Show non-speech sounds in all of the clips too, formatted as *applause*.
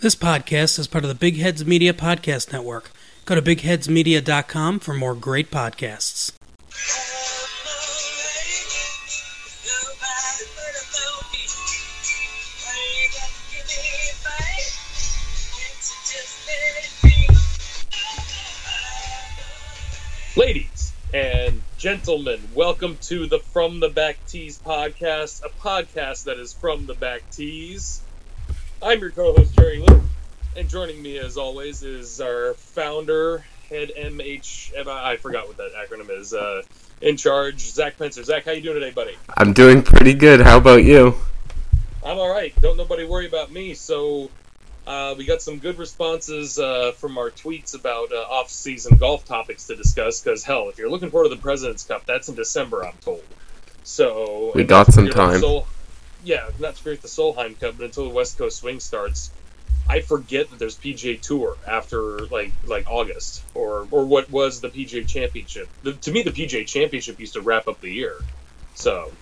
This podcast is part of the Big Heads Media Podcast Network. Go to bigheadsmedia.com for more great podcasts. Ladies and gentlemen, welcome to the From the Back Tees podcast, a podcast that is from the back tees. I'm your co-host Jerry Lou, and joining me as always is our founder, head MH. I forgot what that acronym is. Uh, in charge, Zack Pencer. Zack, how you doing today, buddy? I'm doing pretty good. How about you? I'm all right. Don't nobody worry about me. So uh, we got some good responses uh, from our tweets about uh, off-season golf topics to discuss. Because hell, if you're looking forward to the President's Cup, that's in December, I'm told. So We got some time. Yeah, not to forget the Solheim Cup, but until the West Coast swing starts, I forget that there's PGA Tour after like like August or or what was the PGA Championship. The, to me, the PGA Championship used to wrap up the year. So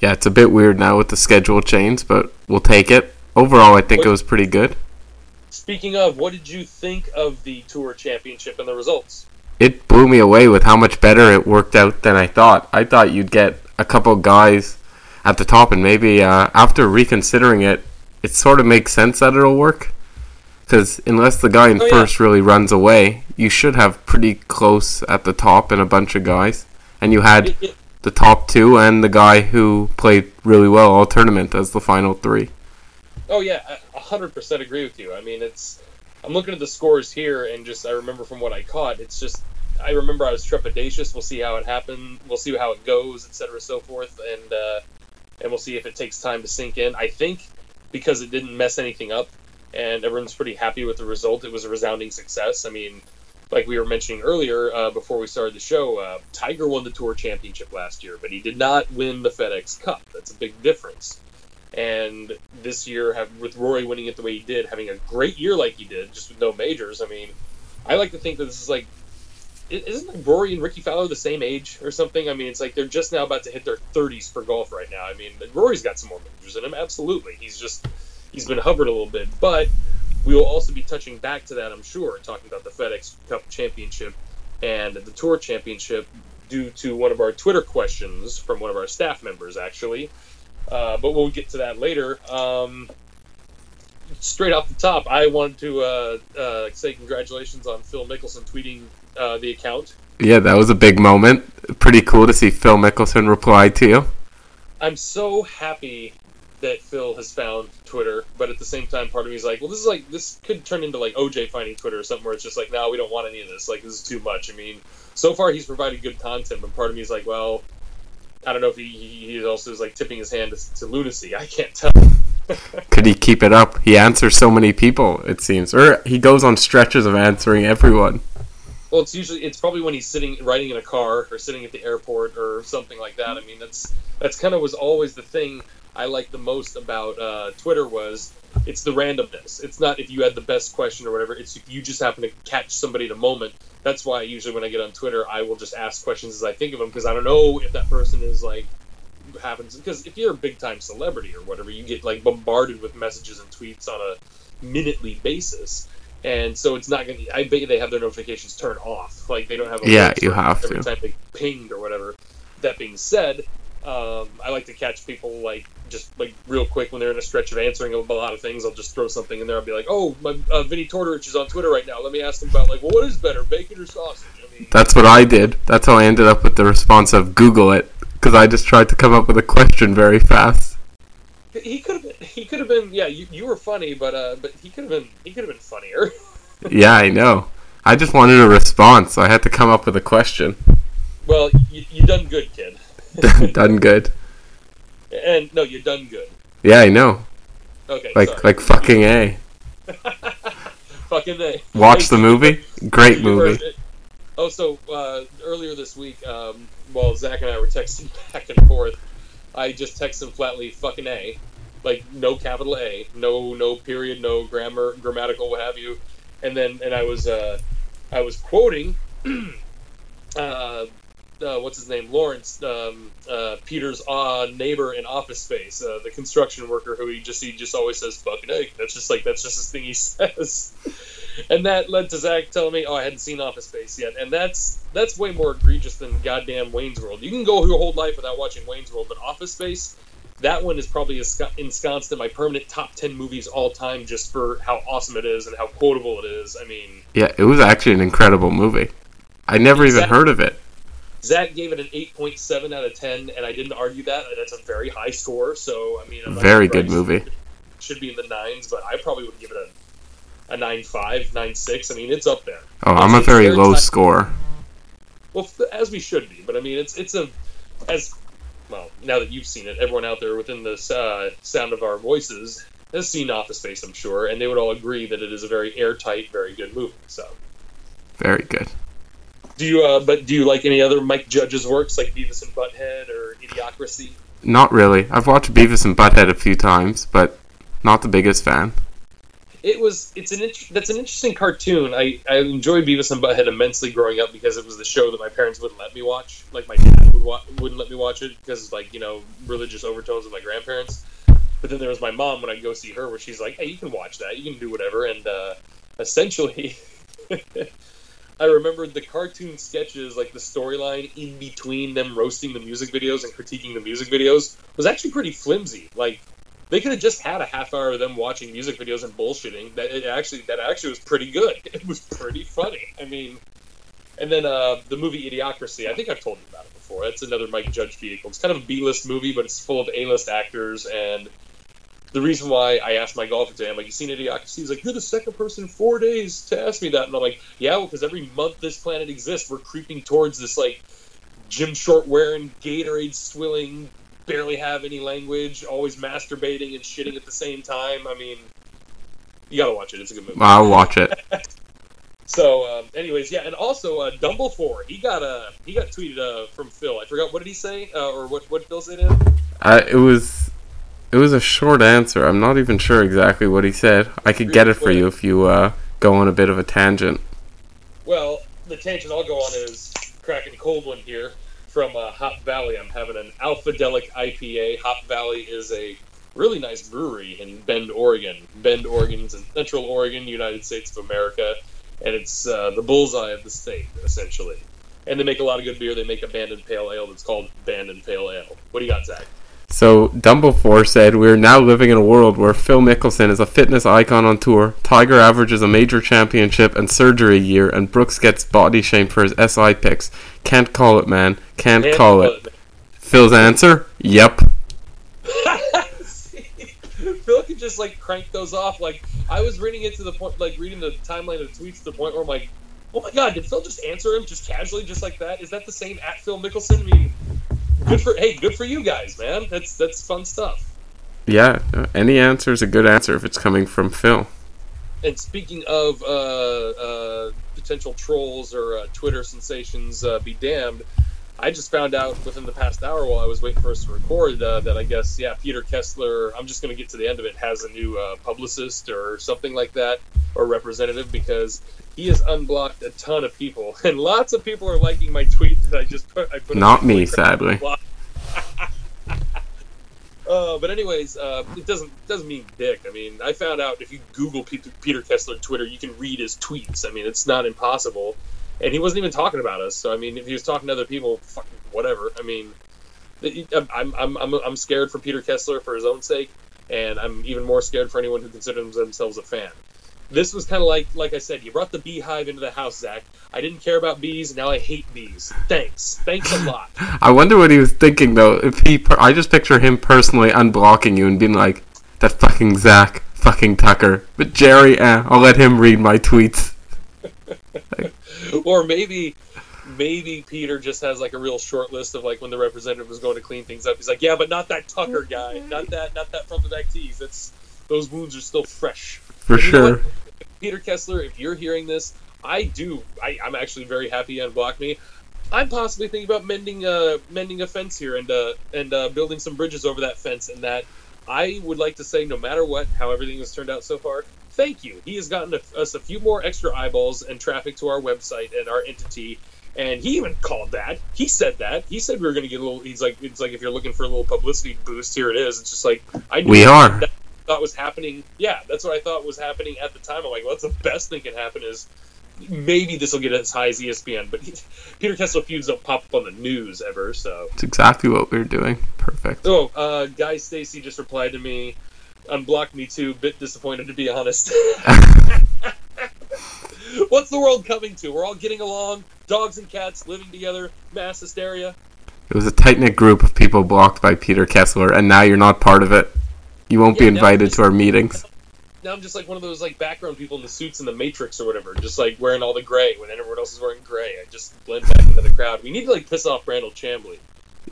Yeah, it's a bit weird now with the schedule change, but we'll take it. Overall, I think What- it was pretty good. Speaking of, what did you think of the Tour Championship and the results? It blew me away with how much better it worked out than I thought. I thought you'd get a couple guys at the top, and maybe uh, after reconsidering it, it sort of makes sense that it'll work. Because unless the guy in Oh, yeah. first really runs away, you should have pretty close at the top and a bunch of guys. And you had the top two and the guy who played really well all tournament as the final three. oh yeah, I a hundred percent agree with you. I mean, it's I'm looking at the scores here, and just I remember from what I caught, it's just I remember I was trepidatious. We'll see how it happened. We'll see how it goes, et cetera, so forth, and uh, and we'll see if it takes time to sink in. I think because it didn't mess anything up, and everyone's pretty happy with the result. It was a resounding success. I mean. Like we were mentioning earlier uh, before we started the show, uh, Tiger won the Tour Championship last year, but he did not win the FedEx Cup. That's a big difference. And this year, have, with Rory winning it the way he did, having a great year like he did, just with no majors. I mean, I like to think that this is like, isn't Rory and Rickie Fowler the same age or something? I mean, it's like they're just now about to hit their 30s for golf right now. I mean, Rory's got some more majors in him, absolutely. He's just he's been hovered a little bit, but we will also be touching back to that, I'm sure, talking about the FedEx Cup Championship and the Tour Championship due to one of our Twitter questions from one of our staff members, actually. Uh, but we'll get to that later. Um, straight off the top, I wanted to uh, uh, say congratulations on Phil Mickelson tweeting uh, the account. Yeah, that was a big moment. Pretty cool to see Phil Mickelson reply to you. I'm so happy that Phil has found Twitter, but at the same time, part of me is like, well, this is like this could turn into like OJ finding Twitter or something where it's just like, no, we don't want any of this. Like, this is too much. I mean, so far he's provided good content, but part of me is like, well, I don't know if he, he also is like tipping his hand to, to lunacy. I can't tell. *laughs* Could he keep it up? He answers so many people, it seems. Or he goes on stretches of answering everyone. Well, it's usually it's probably when he's sitting riding in a car or sitting at the airport or something like that. I mean, that's that's kind of was always the thing I liked the most about uh, Twitter was it's the randomness. It's not if you had the best question or whatever. It's if you just happen to catch somebody at a moment. That's why usually when I get on Twitter, I will just ask questions as I think of them because I don't know if that person is like happens because if you're a big time celebrity or whatever, you get like bombarded with messages and tweets on a minutely basis. And so it's not going to. I bet they have their notifications turned off. Like they don't have. A Yeah, you have every to. time they pinged or whatever. That being said, um, I like to catch people like just like real quick when they're in a stretch of answering a lot of things. I'll just throw something in there. I'll be like, "Oh, my uh, Vinnie Tortorich is on Twitter right now. Let me ask him about like, well, what is better, bacon or sausage?" I mean, That's what I did. That's how I ended up with the response of Google it. Because I just tried to come up with a question very fast. He could have been. He could have been. Yeah, you, you were funny, but uh, but he could have been. He could have been funnier. *laughs* Yeah, I know. I just wanted a response, so I had to come up with a question. well, you, you done good, kid. *laughs* Done good. And no, you done good. Yeah, I know. Okay, Like sorry. like fucking A. *laughs* fucking a. Watch the movie? Great movie. Oh, so uh, earlier this week, um, while Zack and I were texting back and forth, I just texted him flatly "fucking a," like no capital A, no no period, no grammar, grammatical, what have you, and then and I was uh, I was quoting *clears throat* uh, uh, what's his name, Lawrence, um, uh, Peter's uh, neighbor in Office Space, uh, the construction worker who he just he just always says "fucking egg." That's just like that's just his thing he *laughs* says. And that led to Zack telling me, "Oh, I hadn't seen Office Space yet," and that's that's way more egregious than goddamn Wayne's World. You can go your whole life without watching Wayne's World, but Office Space, that one is probably ensconced in my permanent top ten movies all time, just for how awesome it is and how quotable it is. I mean, yeah, it was actually an incredible movie. I never even heard of it. Zack gave it an 8.7 out of 10, and I didn't argue that. That's a very high score, so I mean, I'm very good movie. Should be in the nines, but I probably would give it a a nine five, nine six. I mean, it's up there. Oh, I'm a very, very low time. score. Well, as we should be, but I mean, it's it's a as well now that you've seen it, everyone out there within the uh, sound of our voices has seen Office Space, I'm sure, and they would all agree that it is a very airtight, very good movie. So, very good. Do you? Uh, but do you like any other Mike Judge's works, like Beavis and Butthead or Idiocracy? Not really. I've watched Beavis and Butthead a few times, but not the biggest fan. It was. It's an. That's an interesting cartoon. I I enjoyed Beavis and Butthead immensely growing up because it was the show that my parents wouldn't let me watch. Like my dad would wa- wouldn't let me watch it because like you know religious overtones with my grandparents. But then there was my mom when I go see her, where she's like, "Hey, you can watch that. You can do whatever." And uh, essentially. *laughs* I remembered the cartoon sketches, like the storyline in between them roasting the music videos and critiquing the music videos, was actually pretty flimsy. Like they could have just had a half hour of them watching music videos and bullshitting. That it actually that actually was pretty good. *laughs* It was pretty funny. I mean, and then uh, the movie Idiocracy. I think I've told you about it before. It's another Mike Judge vehicle. It's kind of a B-list movie, but it's full of A-list actors and the reason why I asked my golf exam, like, you seen Idiocracy? He's like, you're the second person in four days to ask me that. And I'm like, yeah, well, because every month this planet exists, we're creeping towards this, like, Jim Short wearing, Gatorade swilling, barely have any language, always masturbating and shitting at the same time. I mean, you gotta watch it. It's a good movie. I'll watch it. *laughs* so, um, anyways, yeah, and also uh, Dumbledore, he got uh, he got tweeted uh, from Phil. I forgot what did he say, uh, or what what Phil said it was it was a short answer. I'm not even sure exactly what he said. I could get it for you if you uh, go on a bit of a tangent. Well, the tangent I'll go on is cracking cold one here from uh, Hop Valley. I'm having an Alphadelic IPA. Hop Valley is a really nice brewery in Bend, Oregon. Bend, Oregon's in Central Oregon, United States of America, and it's uh, the bullseye of the state, essentially. And they make a lot of good beer. They make a Bandon Pale Ale that's called Bandon Pale Ale. What do you got, Zack? So Dumbledore said, "We're now living in a world where Phil Mickelson is a fitness icon on tour, Tiger averages a major championship and surgery a year, and Brooks gets body shamed for his SI picks. Can't call it, man. Can't, Can't call it." Phil's answer: Yep. *laughs* Phil could just like crank those off. Like I was reading it to the point, like reading the timeline of tweets to the point where I'm like, "Oh my god, did Phil just answer him just casually, just like that? Is that the same at Phil Mickelson?" I mean, good for hey, good for you guys, man. That's that's fun stuff. Yeah, any answer is a good answer if it's coming from Phil. And speaking of uh, uh, potential trolls or uh, Twitter sensations, uh, be damned. I just found out within the past hour while I was waiting for us to record uh, that I guess yeah Peter Kessler. I'm just going to get to the end of it. Has a new uh, publicist or something like that or representative because he has unblocked a ton of people, *laughs* and lots of people are liking my tweet that I just put. I put Not me, sadly. *laughs* uh, but anyways, uh, it doesn't doesn't mean dick. I mean, I found out if you Google Peter, Peter Kessler Twitter, you can read his tweets. I mean, it's not impossible. And he wasn't even talking about us. So I mean, if he was talking to other people, fucking whatever. I mean, I'm I'm I'm I'm scared for Peter Kessler for his own sake, and I'm even more scared for anyone who considers themselves a fan this was kind of like like I said, you brought the beehive into the house, Zack. I didn't care about bees, now I hate bees. Thanks, thanks a lot. *laughs* I wonder what he was thinking though. If he, per- I just picture him personally unblocking you and being like, "That fucking Zack, fucking Tucker." But Jerry, eh, I'll let him read my tweets. or maybe maybe Peter just has like a real short list of like when the representative was going to clean things up. He's like, yeah, but not that Tucker guy, not that, not that front the back tease. That's those wounds are still fresh. For sure. Peter Kessler, if you're hearing this, I do. I, am actually very happy you unblocked me. I'm possibly thinking about mending uh, mending a fence here and uh, and uh, building some bridges over that fence. And that I would like to say, no matter what, how everything has turned out so far, thank you. He has gotten a, us a few more extra eyeballs and traffic to our website and our entity, And he even called that. He said that. He said we were going to get a little. He's like, it's like if you're looking for a little publicity boost, here it is. It's just like I We are. that thought was happening. Yeah, that's what I thought was happening at the time. I'm like, well, that's the best thing can happen is maybe this will get as high as ESPN. But *laughs* Peter Kessler feuds don't pop up on the news ever. So It's exactly what we were doing. Perfect. oh, uh, Guy Stacy just replied to me, unblocked me too. Bit disappointed to be honest. *laughs* What's the world coming to? We're all getting along, dogs and cats living together, mass hysteria. It was a tight knit group of people blocked by Peter Kessler, and now you're not part of it. You won't be Yeah, now invited to our meetings. Now I'm just like one of those like background people in the suits in the Matrix or whatever, just like wearing all the gray when everyone else is wearing gray. I just blend back into the crowd. We need to like piss off Brandel Chamblee.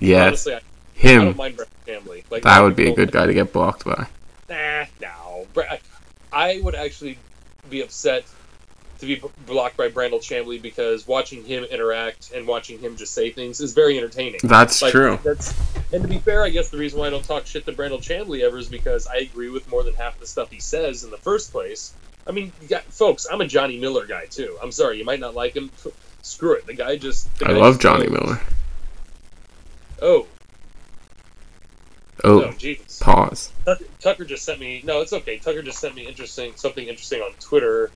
Yes, Honestly, I, I don't him. mind Brandel Chamblee. Like That would be a good guy to get blocked by. Nah, no. I would actually be upset to be blocked by Brandel Chamblee because watching him interact and watching him just say things is very entertaining. That's Like, true. That's and to be fair, I guess the reason why I don't talk shit to Brandel Chamblee ever is because I agree with more than half the stuff he says in the first place. I mean, got, folks, I'm a Johnny Miller guy too. I'm sorry, you might not like him. Screw it. The guy just. the I guy love just- Johnny Miller. Oh, Oh, oh, Jesus. pause. Tucker, Tucker just sent me. No, it's okay. Tucker just sent me interesting something interesting on Twitter.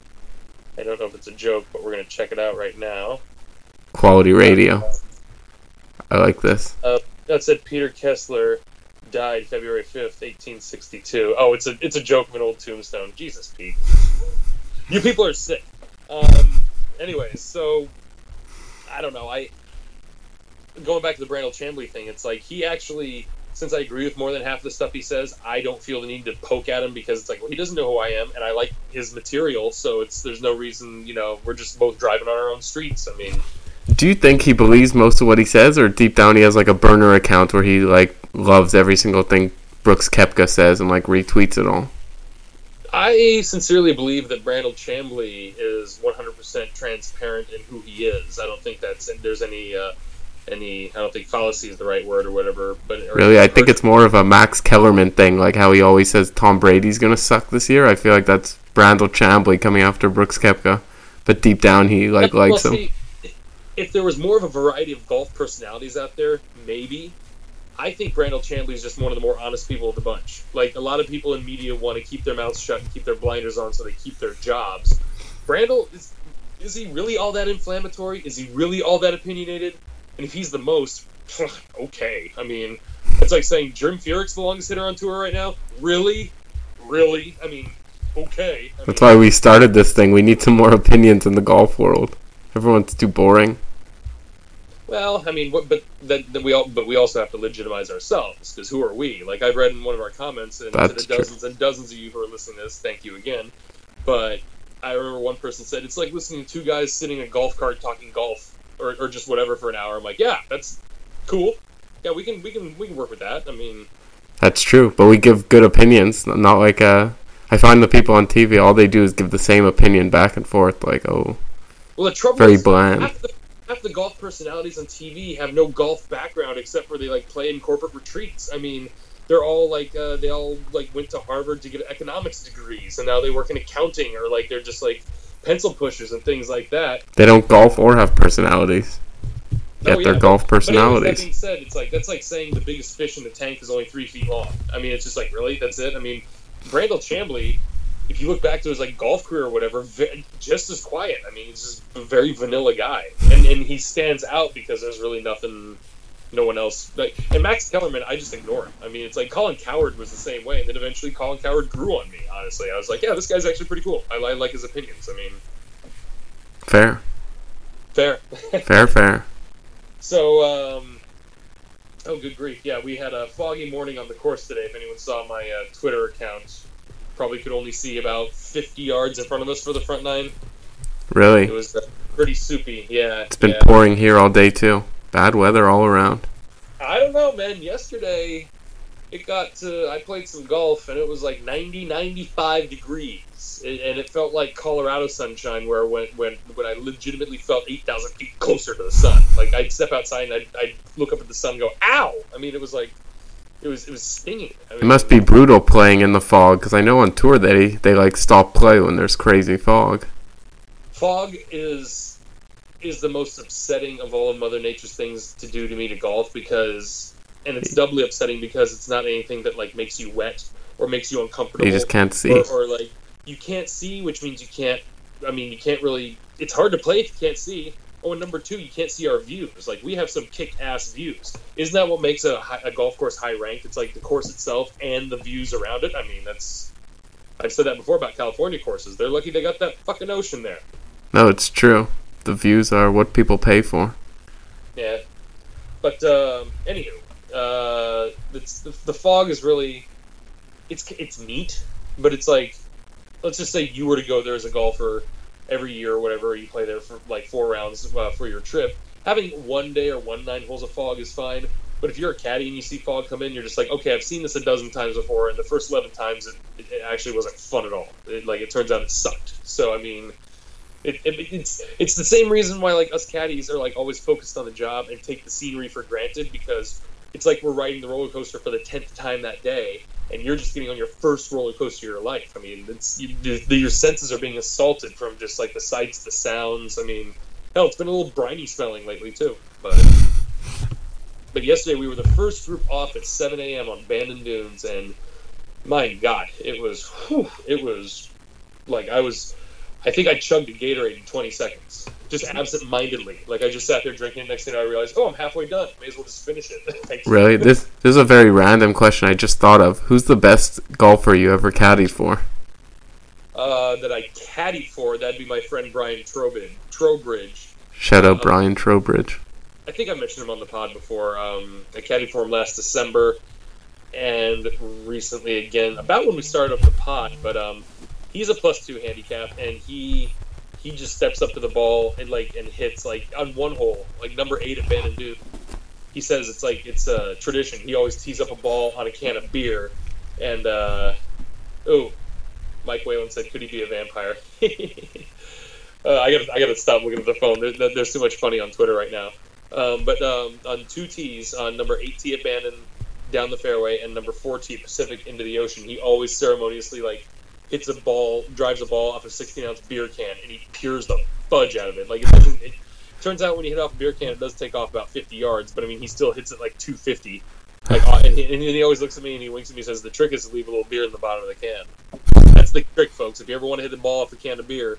I don't know if it's a joke, but we're gonna check it out right now. Quality radio. I like this. That said Peter Kessler died February fifth, eighteen sixty two. Oh, it's a it's a joke of an old tombstone. Jesus, Pete. you people are sick. Um. Anyways, so I don't know. I going back to the Brandel Chamblee thing. It's like he actually. Since I agree with more than half the stuff he says, I don't feel the need to poke at him because it's like, well, he doesn't know who I am, and I like his material, so it's there's no reason, you know, we're just both driving on our own streets. I mean, Do you think he believes most of what he says, or deep down he has like a burner account where he like loves every single thing Brooks Koepka says and like retweets it all? I sincerely believe that Brandel Chamblee is 100% transparent in who he is. I don't think that's there's any uh, any I don't think fallacy is the right word or whatever. But Really, I think it's more of a Max Kellerman thing, like how he always says Tom Brady's gonna suck this year. I feel like that's Brandel Chamblee coming after Brooks Koepka, but deep down he like likes him. see, If there was more of a variety of golf personalities out there, maybe. I think Brandel Chamblee is just one of the more honest people of the bunch. Like a lot of people in media want to keep their mouths shut and keep their blinders on so they keep their jobs. Brandel is is he really all that inflammatory? Is he really all that opinionated? And if he's the most, *sighs* okay. I mean, it's like saying Jim Furyk's the longest hitter on tour right now. Really, really? I mean, okay. I That's mean, why we started this thing. We need some more *laughs* opinions in the golf world. Everyone's too boring. Well, I mean, what, but that, that we all, but we also have to legitimize ourselves because who are we? Like I've read in one of our comments, and to That's the true. dozens and dozens of you who are listening to this, thank you again. But I remember one person said it's like listening to two guys sitting in a golf cart talking golf or, or just whatever for an hour. I'm like, yeah, that's cool. Yeah, we can we can we can work with that. I mean, That's true, but we give good opinions, not like uh. I find the people on TV, all they do is give the same opinion back and forth, like, oh, well, the trouble very is bland. half the, half the golf personalities on TV have no golf background except for they like play in corporate retreats. I mean, they're all like uh, they all like went to Harvard to get economics degrees, and now they work in accounting or like they're just like pencil pushers and things like that. They don't golf or have personalities. Yet Oh, they're yeah, golf But anyways, that personalities. being said, it's like that's like saying the biggest fish in the tank is only three feet long. I mean, it's just like really that's it. I mean, Brandel Chamblee, if you look back to his like golf career or whatever, ve- just as quiet. I mean, he's just a very vanilla guy, and and he stands out because there's really nothing. No one else. Like, and Max Kellerman, I just ignore him. I mean, it's like Colin Cowherd was the same way, and then eventually Colin Cowherd grew on me. Honestly, I was like, yeah, this guy's actually pretty cool. I, I like his opinions. I mean, Fair, fair. fair, *laughs* fair. So, um, oh, good grief. Yeah, we had a foggy morning on the course today. If anyone saw my uh, Twitter account, probably could only see about 50 yards in front of us for the front nine. Really? It was uh, pretty soupy. Yeah. it's been yeah. pouring here all day too. Bad weather all around. I don't know, man. Yesterday, it got to. I played some golf, and it was like 90, 95 degrees. And and it felt like Colorado sunshine, where when, when, when I legitimately felt 8,000 feet closer to the sun. Like, I'd step outside and I'd, I'd look up at the sun and go, ow! I mean, it was like. It was it was stinging. I mean, It must be brutal playing in the fog because I know on tour that they they like stop play when there's crazy fog. fog is is the most upsetting of all of Mother Nature's things to do to me to golf because, and it's doubly upsetting because it's not anything that like makes you wet or makes you uncomfortable. You just can't see. or, or like you can't see, which means you can't. I mean, you can't really. It's hard to play if you can't see. Oh, and number two, you can't see our views. Like we have some kick-ass views. Isn't that what makes a, a golf course high ranked? It's like the course itself and the views around it. I mean, that's. I've said that before about California courses. They're lucky they got that fucking ocean there. No, it's true. The views are what people pay for. Yeah. But um, anywho, uh, the, the fog is really, it's it's neat, but it's like, let's just say you were to go there as a golfer every year or whatever, you play there for like four rounds uh, for your trip. Having one day or one nine holes of fog is fine, but if you're a caddy and you see fog come in, you're just like, okay, I've seen this a dozen times before, and the first eleven times it, it actually wasn't fun at all. It, like it turns out it sucked. So I mean, it, it, it's it's the same reason why like us caddies are like always focused on the job and take the scenery for granted because it's like we're riding the roller coaster for the tenth time that day, and you're just getting on your first roller coaster of your life. I mean, it's you, your senses are being assaulted from just like the sights, the sounds. I mean, hell, it's been a little briny smelling lately too. But but yesterday we were the first group off at 7 a.m. on Bandon Dunes, and my God, it was whew, it was like I was. I think I chugged a Gatorade in 20 seconds, just absent-mindedly. Like I just sat there drinking. it. Next thing I realized, oh, I'm halfway done. May as well just finish it. *laughs* Really? This this is a very random question I just thought of. Who's the best golfer you ever caddied for? uh, that I caddied for, that'd be my friend Brian Trowbridge. Trowbridge. Shout out Uh, Brian Trowbridge. I think I mentioned him on the pod before. Um, I caddied for him last December, and recently again, about when we started up the pod. But um, he's a plus two handicap, and he he just steps up to the ball and like and hits like on one hole, like number eight at Bandon Dunes. He says it's like it's a tradition. He always tees up a ball on a can of beer, and uh, oh, Mike Whalen said, "Could he be a vampire?" *laughs* uh, I got I got to stop looking at the phone. There, there- there's too much funny on Twitter right now. Um, but um, on two tees, on number eight tee at down the fairway, and number four tee Pacific into the ocean, he always ceremoniously like hits a ball, drives a ball off a 16 ounce beer can, and he peers the fudge out of it. Like it doesn't. It, turns out when you hit off a beer can, it does take off about 50 yards, but I mean he still hits it like 250. Like, uh, and, he, and he always looks at me and he winks at me and says, "The trick is to leave a little beer in the bottom of the can." That's the trick, folks. If you ever want to hit the ball off a can of beer,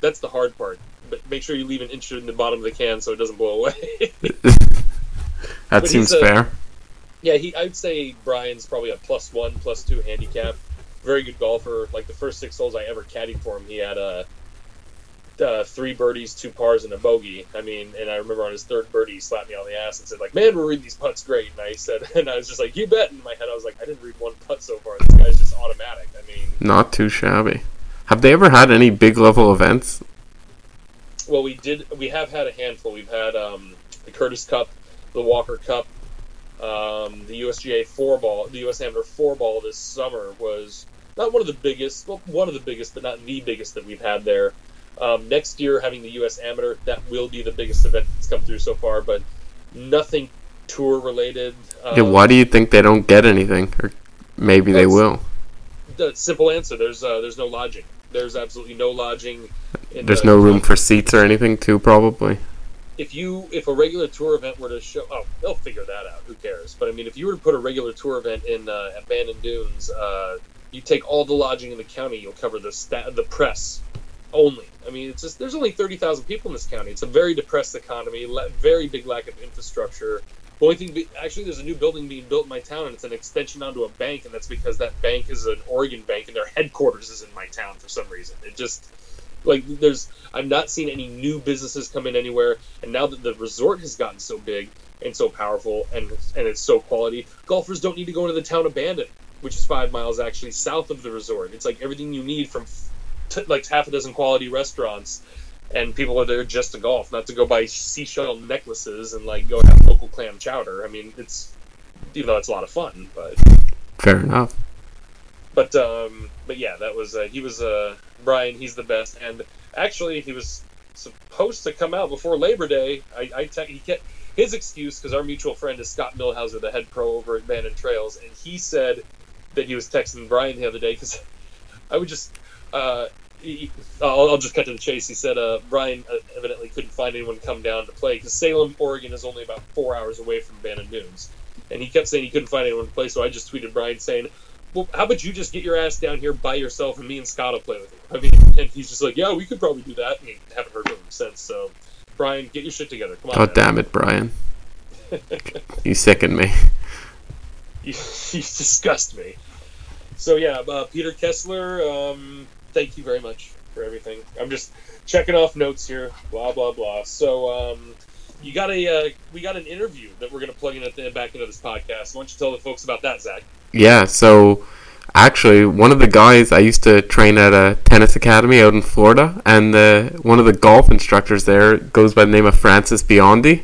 that's the hard part. But make sure you leave an inch in the bottom of the can so it doesn't blow away. *laughs* That but seems a- fair. yeah, he. I'd say Brian's probably a plus one, plus two handicap. Very good golfer. Like the first six holes I ever caddied for him, he had a. Uh, three birdies, two pars, and a bogey. I mean, and I remember on his third birdie, he slapped me on the ass and said, "Like, man, we're reading these putts great." And I said, *laughs* and I was just like, "You bet." In my head, I was like, "I didn't read one putt so far. This guy's just automatic." I mean, Not too shabby. Have they ever had any big level events? Well, we did. We have had a handful. We've had um, the Curtis Cup, the Walker Cup, um, the USGA four ball, the US Amateur four ball this summer was not one of the biggest. Well, one of the biggest, but not the biggest that we've had there. Um, next year, having the US Amateur, that will be the biggest event that's come through so far, but nothing tour related. Um, yeah, why do you think they don't get anything? Or maybe they will. The simple answer: there's uh, there's no lodging. There's absolutely no lodging. in There's the- no room for seats or anything, too, probably. if you if a regular tour event were to show oh they'll figure that out who cares but i mean if you were to put a regular tour event in uh, at Bandon Dunes uh, you take all the lodging in the county you'll cover the sta- the press only. I mean it's just there's only 30,000 people in this county. It's a very depressed economy very big lack of infrastructure. The only thing actually there's a new building being built in my town and it's an extension onto a bank and that's because that bank is an Oregon bank and their headquarters is in my town for some reason. It just like there's I'm not seeing any new businesses come in anywhere. And now that the resort has gotten so big and so powerful and and it's so quality, golfers don't need to go into the town of Bandon, which is five miles actually south of the resort. It's like everything you need from t- like half a dozen quality restaurants. And people are there just to golf, not to go buy seashell necklaces and like go have local clam chowder. I mean, it's even though it's a lot of fun, but Fair enough. but um, but yeah, that was uh, he was uh, Brian. He's the best, and actually he was supposed to come out before Labor Day. I, I te- he kept his excuse because our mutual friend is Scott Millhauser, the head pro over at Bandon Trails, and he said that he was texting Brian the other day because I would just uh, he, I'll, I'll just cut to the chase. He said uh, Brian uh, evidently couldn't find anyone to come down to play because Salem, Oregon is only about four hours away from Bandon Dunes. And he kept saying he couldn't find anyone to play, so I just tweeted Brian saying, well, how about you just get your ass down here by yourself and me and Scott will play with you? I mean, and he's just like, yeah, we could probably do that. And I haven't heard from him since. So, Brian, get your shit together. Come on. God man. damn it, Brian. *laughs* you sicken me. You, *laughs* you disgust me. So yeah, uh, Peter Kessler. Um, thank you very much for everything. I'm just checking off notes here. Blah blah blah. So um, you got a uh, we got an interview that we're gonna plug in at the, back into this podcast. Why don't you tell the folks about that, Zack? Yeah, so actually, one of the guys I used to train at a tennis academy out in Florida, and the one of the golf instructors there goes by the name of Francis Biondi,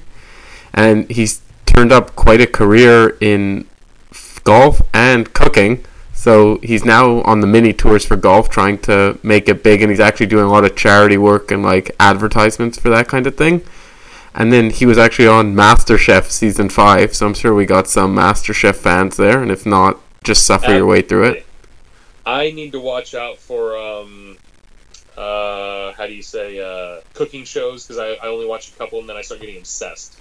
and he's turned up quite a career in golf and cooking. So he's now on the mini tours for golf, trying to make it big, and he's actually doing a lot of charity work and like advertisements for that kind of thing. And then he was actually on MasterChef season five, so I'm sure we got some MasterChef fans there. And if not, just suffer your way through it. I need to watch out for um, uh, how do you say uh, cooking shows because I, I only watch a couple and then I start getting obsessed.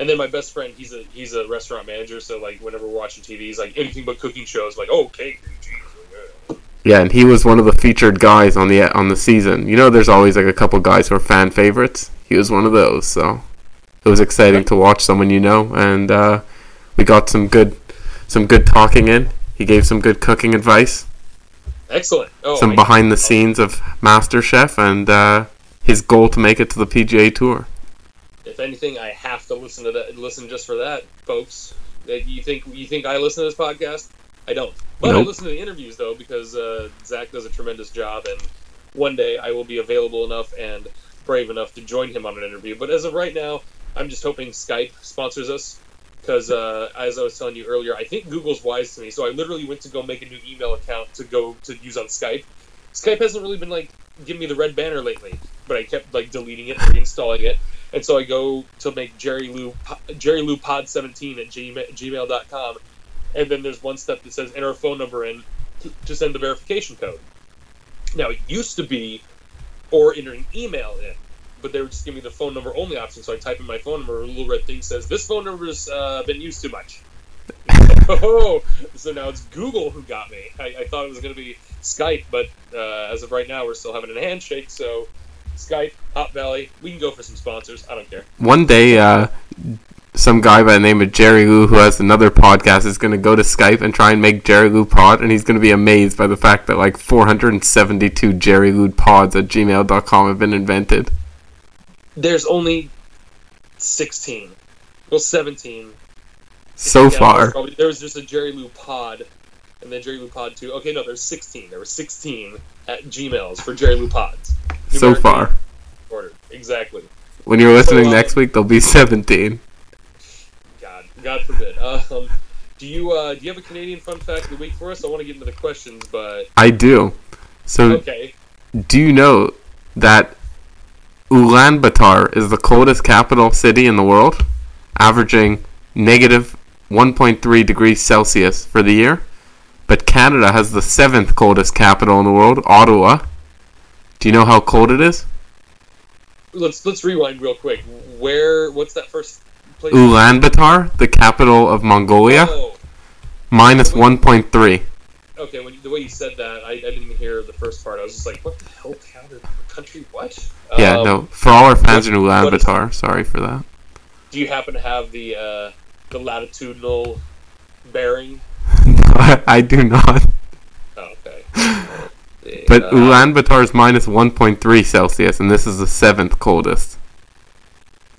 And then my best friend, he's a he's a restaurant manager, so like whenever we're watching TV, he's like anything but cooking shows. Like, oh, cake, geez, yeah. Yeah, and he was one of the featured guys on the on the season. You know, there's always like a couple guys who are fan favorites. He was one of those, so it was exciting to watch someone you know, and uh, we got some good some good talking in. He gave some good cooking advice, excellent. Oh, some I- behind the scenes of MasterChef, and uh, his goal to make it to the PGA Tour. If anything, I have to listen to that. Listen just for that, folks. That you think you think I listen to this podcast? I don't. But I Nope. listen to the interviews though because uh, Zack does a tremendous job, and one day I will be available enough and brave enough to join him on an interview. But as of right now, I'm just hoping Skype sponsors us because, uh, as I was telling you earlier, I think Google's wise to me. So I literally went to go make a new email account to go to use on Skype. Skype hasn't really been like giving me the red banner lately, but I kept like deleting it, reinstalling it, and so I go to make Jerry Lou Jerry Lou Pod 17 at gmail, gmail.com, and then there's one step that says enter a phone number in to, send the verification code. Now it used to be, or enter an email in, but they would just give me the phone number only option. So I type in my phone number, a little red thing says this phone number's uh, been used too much. *laughs* oh, so now it's Google who got me. I, I thought it was going to be Skype, but uh, as of right now, we're still having a handshake. So Skype, Hop Valley, we can go for some sponsors. I don't care. One day, uh, some guy by the name of Jerry Lou, who has another podcast, is going to go to Skype and try and make Jerry Lou Pod, and he's going to be amazed by the fact that like 472 Jerry Lou Pods at gmail.com have been invented. There's only 16. Well, 17. So Yeah, far. Probably, there was just a Jerry Lou Pod, and then Jerry Lou Pod 2. Okay, no, there's 16. There were 16 at Gmails for Jerry Lou Pods. So far. Ordered. Exactly. When you're listening So, uh, next week, there'll be *laughs* 17. God, God forbid. Um, do you uh, do you have a Canadian fun fact of the week for us? I want to get into the questions, but I do. So, okay. do you know that Ulaanbaatar is the coldest capital city in the world, averaging negative 1.3 degrees Celsius for the year? But Canada has the seventh coldest capital in the world, Ottawa. Do you know how cold it is? Let's let's rewind real quick. Where? What's that first place? Ulaanbaatar, the capital of Mongolia, Oh, minus 1.3. okay. When the way you said that, I, I didn't hear the first part. I was just like, "What the hell, Canada? Country? What?" Yeah, Um, no. For all our fans in what is- Ulaanbaatar, sorry for that. Do you happen to have the uh, the latitudinal bearing? No, *laughs* I do not. Oh, okay. *laughs* But Uh, Ulaanbaatar is minus 1.3 Celsius, and this is the seventh coldest.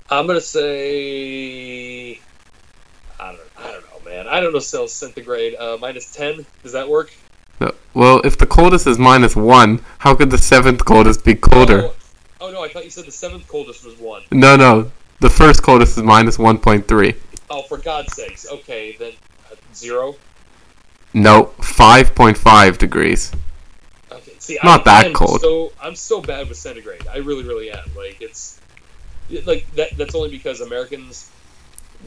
I'm gonna say I don't I don't know, man. I don't know cells centigrade. Uh, minus ten. Does that work? No. Well, if the coldest is minus 1, how could the seventh coldest be colder? Oh, oh no, I thought you said the seventh coldest was one. No, no. The first coldest is minus 1.3. Oh, for God's sakes. Okay, then uh, zero. No, 5.5 degrees. Okay, see, Not I, that I cold. So I'm so bad with centigrade. I really, really am. Like it's like that. That's only because Americans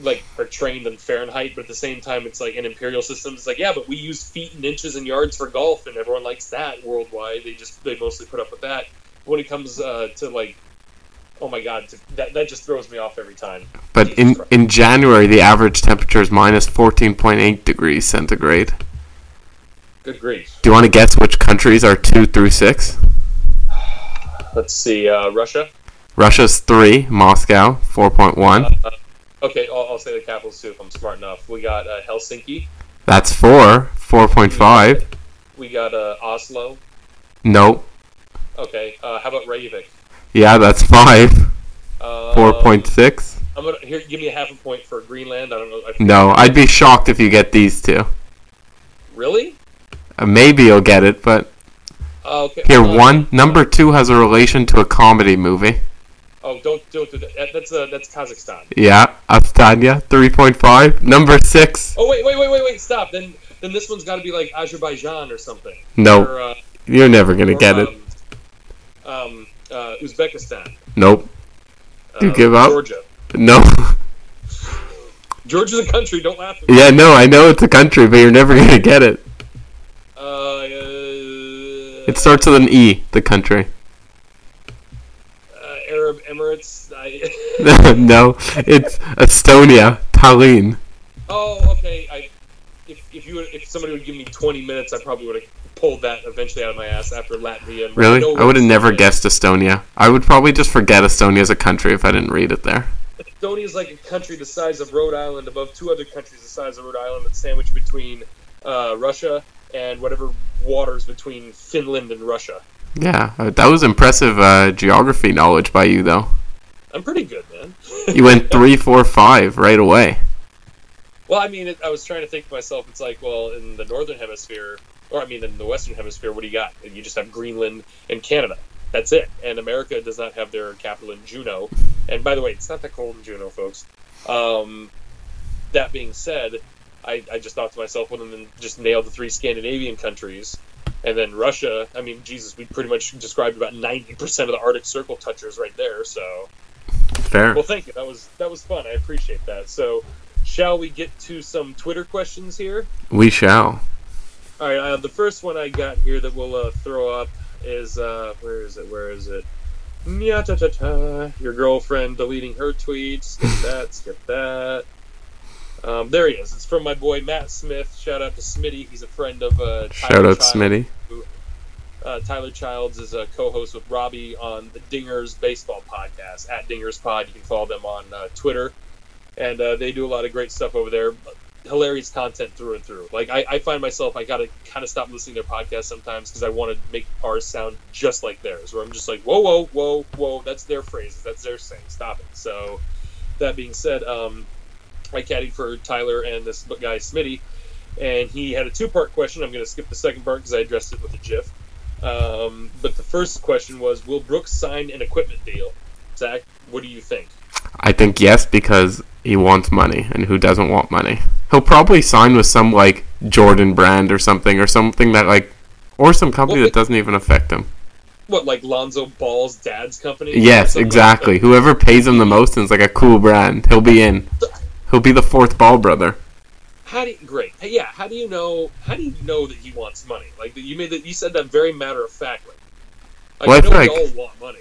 like are trained in Fahrenheit, but at the same time, it's like an imperial system. It's like, yeah, but we use feet and inches and yards for golf, and everyone likes that worldwide. They just they mostly put up with that. When it comes uh, to like, oh my god, that that just throws me off every time. But Jesus in Christ. in January, the average temperature is minus 14.8 degrees centigrade. Good grief. Do you want to guess which countries are two through six? *sighs* Let's see, uh, Russia. Russia's three, Moscow 4.1. Uh, okay, I'll, I'll say the capitals too if I'm smart enough. We got uh, Helsinki. That's four, 4.5. We got uh, Oslo. Nope. Okay, uh, how about Reykjavik? Yeah, that's five, Uh, 4.6. I'm gonna here. Give me a half a point for Greenland. I don't know. I, No, I'd be shocked if you get these two. Really? Uh, maybe you'll get it, but Uh, okay. here, one. Number two has a relation to a comedy movie. Oh, don't don't do that. That- That's uh, that's Kazakhstan. Yeah, Astana, 3.5. Number six. Oh wait wait wait wait wait stop. Then then this one's got to be like Azerbaijan or something. No, Or, uh, you're never gonna or, get it. um, Um, uh, Uzbekistan. Nope. You uh, give up? Georgia. No. *laughs* Georgia's a country. Don't laugh. At me. yeah, no, I know it's a country, but you're never gonna get it. Uh, uh, It starts with an E, the country. uh, Arab Emirates. I, *laughs* no, *laughs* it's Estonia, Tallinn. oh, okay. I if, you if somebody would give me 20 minutes, I probably would have pulled that eventually out of my ass after Latvia. And Really? no I would have never guessed Estonia. I would probably just forget Estonia as a country if I didn't read it there. Estonia is like a country the size of Rhode Island, above two other countries the size of Rhode Island, that's sandwiched between uh, Russia and whatever waters between Finland and Russia. Yeah, uh, that was impressive uh, geography knowledge by you, though. I'm pretty good, man. You went *laughs* three, four, five right away. Well, I mean, it, I was trying to think to myself, it's like, well, in the northern hemisphere, or I mean, in the western hemisphere, what do you got? You just have Greenland and Canada. That's it. And America does not have their capital in Juneau. And by the way, it's not that cold in Juneau, folks. Um, that being said, I, I just thought to myself, well, then just nail the three Scandinavian countries. And then Russia, I mean, Jesus, we pretty much described about 90% of the Arctic Circle touchers right there, so. Fair. Well, thank you. That was that was fun. I appreciate that. So, shall we get to some Twitter questions here? We shall. All right. Uh, the first one I got here that we'll uh, throw up is uh, where is it? Where is it? Your girlfriend deleting her tweets. Skip *laughs* that. Skip that. Um, there he is. It's from my boy Matt Smith. Shout out to Smitty. He's a friend of uh, Tyler Shout out Child. Smitty. Uh, Tyler Childs is a co-host with Robbie on the Dingers Baseball Podcast at Dingers Pod. You can follow them on uh, Twitter, and uh, they do a lot of great stuff over there. Hilarious content through and through. Like I, I find myself, I gotta kind of stop listening to their podcast sometimes because I want to make ours sound just like theirs. Where I'm just like, whoa, whoa, whoa, whoa, that's their phrases, that's their saying. Stop it. So, that being said, um, I caddied for Tyler and this guy Smitty, and he had a two-part question. I'm to skip the second part because I addressed it with a GIF. Um, but the first question was, will Brooks sign an equipment deal? Zach, what do you think? I think yes because he wants money, and who doesn't want money? He'll probably sign with some like Jordan brand or something, or something that like, or some company Well, that doesn't even affect him. What, like Lonzo Ball's dad's company? Yes, Something like exactly. Whoever pays him the most and is like a cool brand, he'll be in. He'll be the fourth ball brother. How do you, great? Hey, yeah. How do you know? How do you know that he wants money? Like you made that. You said that very matter of factly. Like, Well, I I know feel we like- all want money.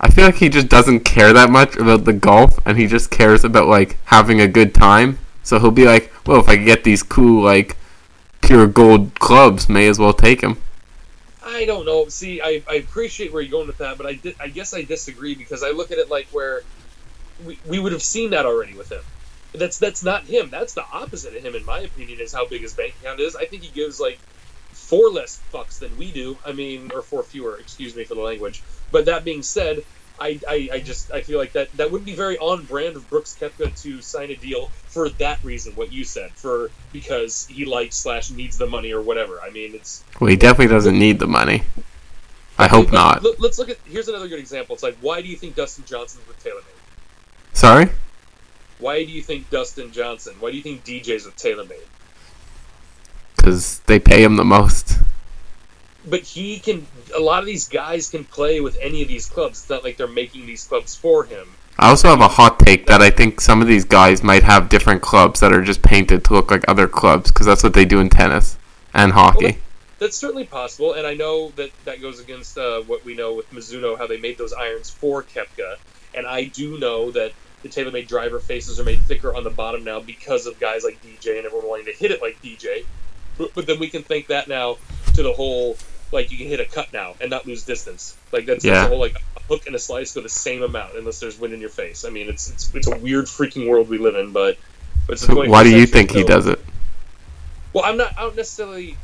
I feel like he just doesn't care that much about the golf, and he just cares about like having a good time. So he'll be like, "Well, if I get these cool like pure gold clubs, may as well take them." I don't know. See, I, I appreciate where you're going with that, but I, di- I guess I disagree because I look at it like where we, we would have seen that already with him. That's that's not him. That's the opposite of him, in my opinion, is how big his bank account is. I think he gives like four less fucks than we do. I mean, or four fewer. Excuse me for the language. But that being said, I, I, I just I feel like that that wouldn't be very on brand of Brooks Koepka to sign a deal for that reason. What you said for because he likes slash needs the money or whatever. I mean, it's Well, he definitely doesn't need the money. I hope But not. let- Let's look at here's another good example. It's like why do you think Dustin Johnson's with Taylor TaylorMade? Sorry. Why do you think Dustin Johnson? Why do you think DJ's with Taylor TaylorMade? Because they pay him the most. But he can. A lot of these guys can play with any of these clubs. It's not like they're making these clubs for him. I also have a hot take that I think some of these guys might have different clubs that are just painted to look like other clubs because that's what they do in tennis and hockey. That's certainly possible, and I know that that goes against uh, what we know with Mizuno, how they made those irons for Koepka, and I do know that the TaylorMade driver faces are made thicker on the bottom now because of guys like DJ and everyone wanting to hit it like DJ. But, but then we can think that now to the whole like you can hit a cut now and not lose distance. Like that's, Yeah. that's the whole like a hook and a slice go the same amount unless there's wind in your face. I mean, it's it's it's a weird freaking world we live in, but. but it's So why do you think he does it? well, I'm not. I don't necessarily.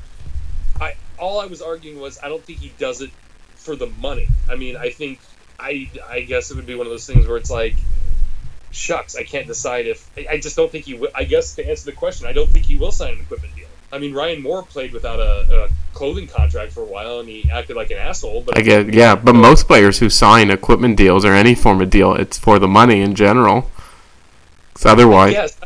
I all I was arguing was I don't think he does it for the money. I mean, I think I I guess it would be one of those things where it's like, shucks, I can't decide if I, I just don't think he. will. I guess to answer the question, I don't think he will sign an equipment deal. I mean, Ryan Moore played without a, a clothing contract for a while, and he acted like an asshole. But I get yeah, but most players who sign equipment deals or any form of deal, it's for the money in general. 'Cause otherwise, yes.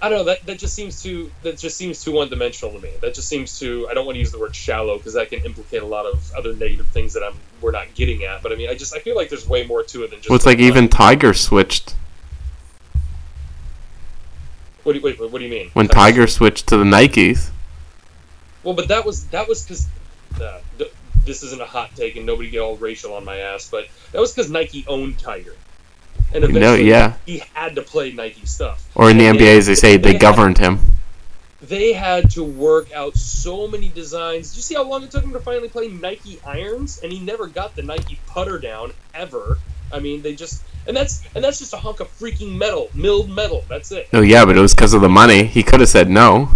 I don't know. That, that just seems too that just seems too one dimensional to me. That just seems too. I don't want to use the word shallow because that can implicate a lot of other negative things that I'm we're not getting at. But I mean, I just I feel like there's way more to it than just. well, it's like money. even Tiger switched What do you, wait, what do you mean? when Tiger switched to the Nikes. Well, but that was that was because uh, th- this isn't a hot take, and nobody get all racial on my ass. But that was because Nike owned Tiger, and You know, eventually yeah. he had to play Nike stuff. Or in the And NBA, as they say, they had- governed him. they had to work out so many designs. Did you see how long it took him to finally play Nike irons? And he never got the Nike putter down ever. I mean, they just and that's and that's just a hunk of freaking metal, milled metal. That's it. Oh yeah, but it was because of the money. He could have said no.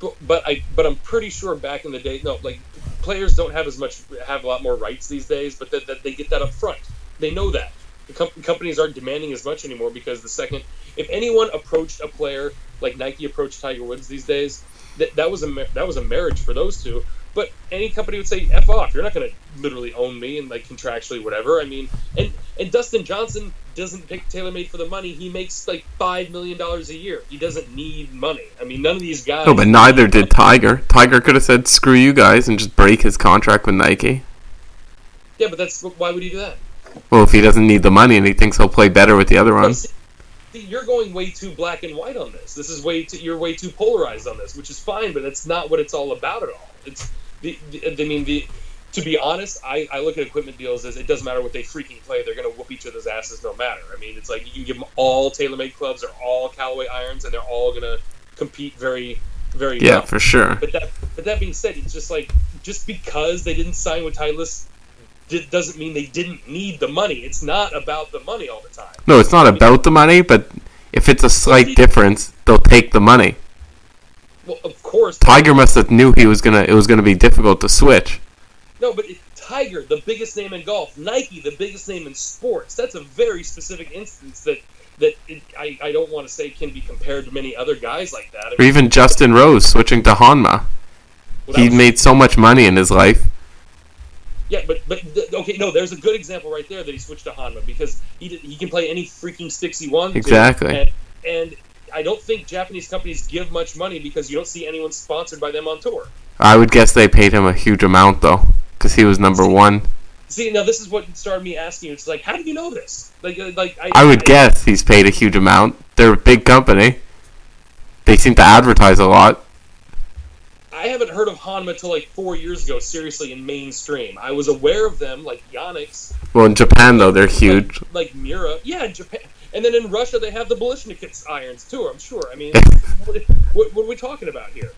But, but I but I'm pretty sure back in the day, no, like players don't have as much have a lot more rights these days, but that, that they get that up front. They know that the com- companies aren't demanding as much anymore because the second if anyone approached a player like Nike approached Tiger Woods these days, that that was a that was a marriage for those two. But any company would say, "F off! You're not going to literally own me and like contractually whatever." I mean, and and Dustin Johnson doesn't pick TaylorMade for the money. He makes like five million dollars a year. He doesn't need money. I mean, none of these guys. No, but neither did Tiger. Tiger could have said screw you guys and just break his contract with Nike. Yeah, but that's why would he do that? Well, if he doesn't need the money and he thinks he'll play better with the other ones. see, you're going way too black and white on this. This is way too, you're way too polarized on this, which is fine, but that's not what it's all about at all. It's the, the I mean the to be honest, I, I look at equipment deals as it doesn't matter what they freaking play, they're going to whoop each other's asses no matter. I mean, it's like you can give them all TaylorMade clubs or all Callaway irons, and they're all going to compete very, very Yeah, well. for sure. But that, but that being said, it's just like just because they didn't sign with Titleist doesn't mean they didn't need the money. It's not about the money all the time. No, it's not about the money, but if it's a slight difference, they'll take the money. Well, of course, Tiger must have knew he was gonna. It was gonna be difficult to switch. No, but Tiger, the biggest name in golf, Nike, the biggest name in sports. That's a very specific instance that that it, I, I don't want to say can be compared to many other guys like that. I Or even Justin Rose switching to Honma. well, He was- made so much money in his life. yeah, but but okay, no, there's a good example right there that he switched to Honma because he did, he can play any freaking sticks he wants. to, Exactly. and, and I don't think Japanese companies give much money because you don't see anyone sponsored by them on tour. I would guess they paid him a huge amount though, because he was number one. See, now this is what started me asking you. It's like, how do you know this? Like, uh, like I, I would guess he's paid a huge amount. They're a big company. They seem to advertise a lot. I haven't heard of Honma till like four years ago, seriously, in mainstream. I was aware of them, like Yonex, Well, in Japan though, they're huge. like, like Miura. Yeah, in Japan. And then in Russia, they have the Balishnikits irons, too, I'm sure. I mean, what, *laughs* what, what are we talking about here?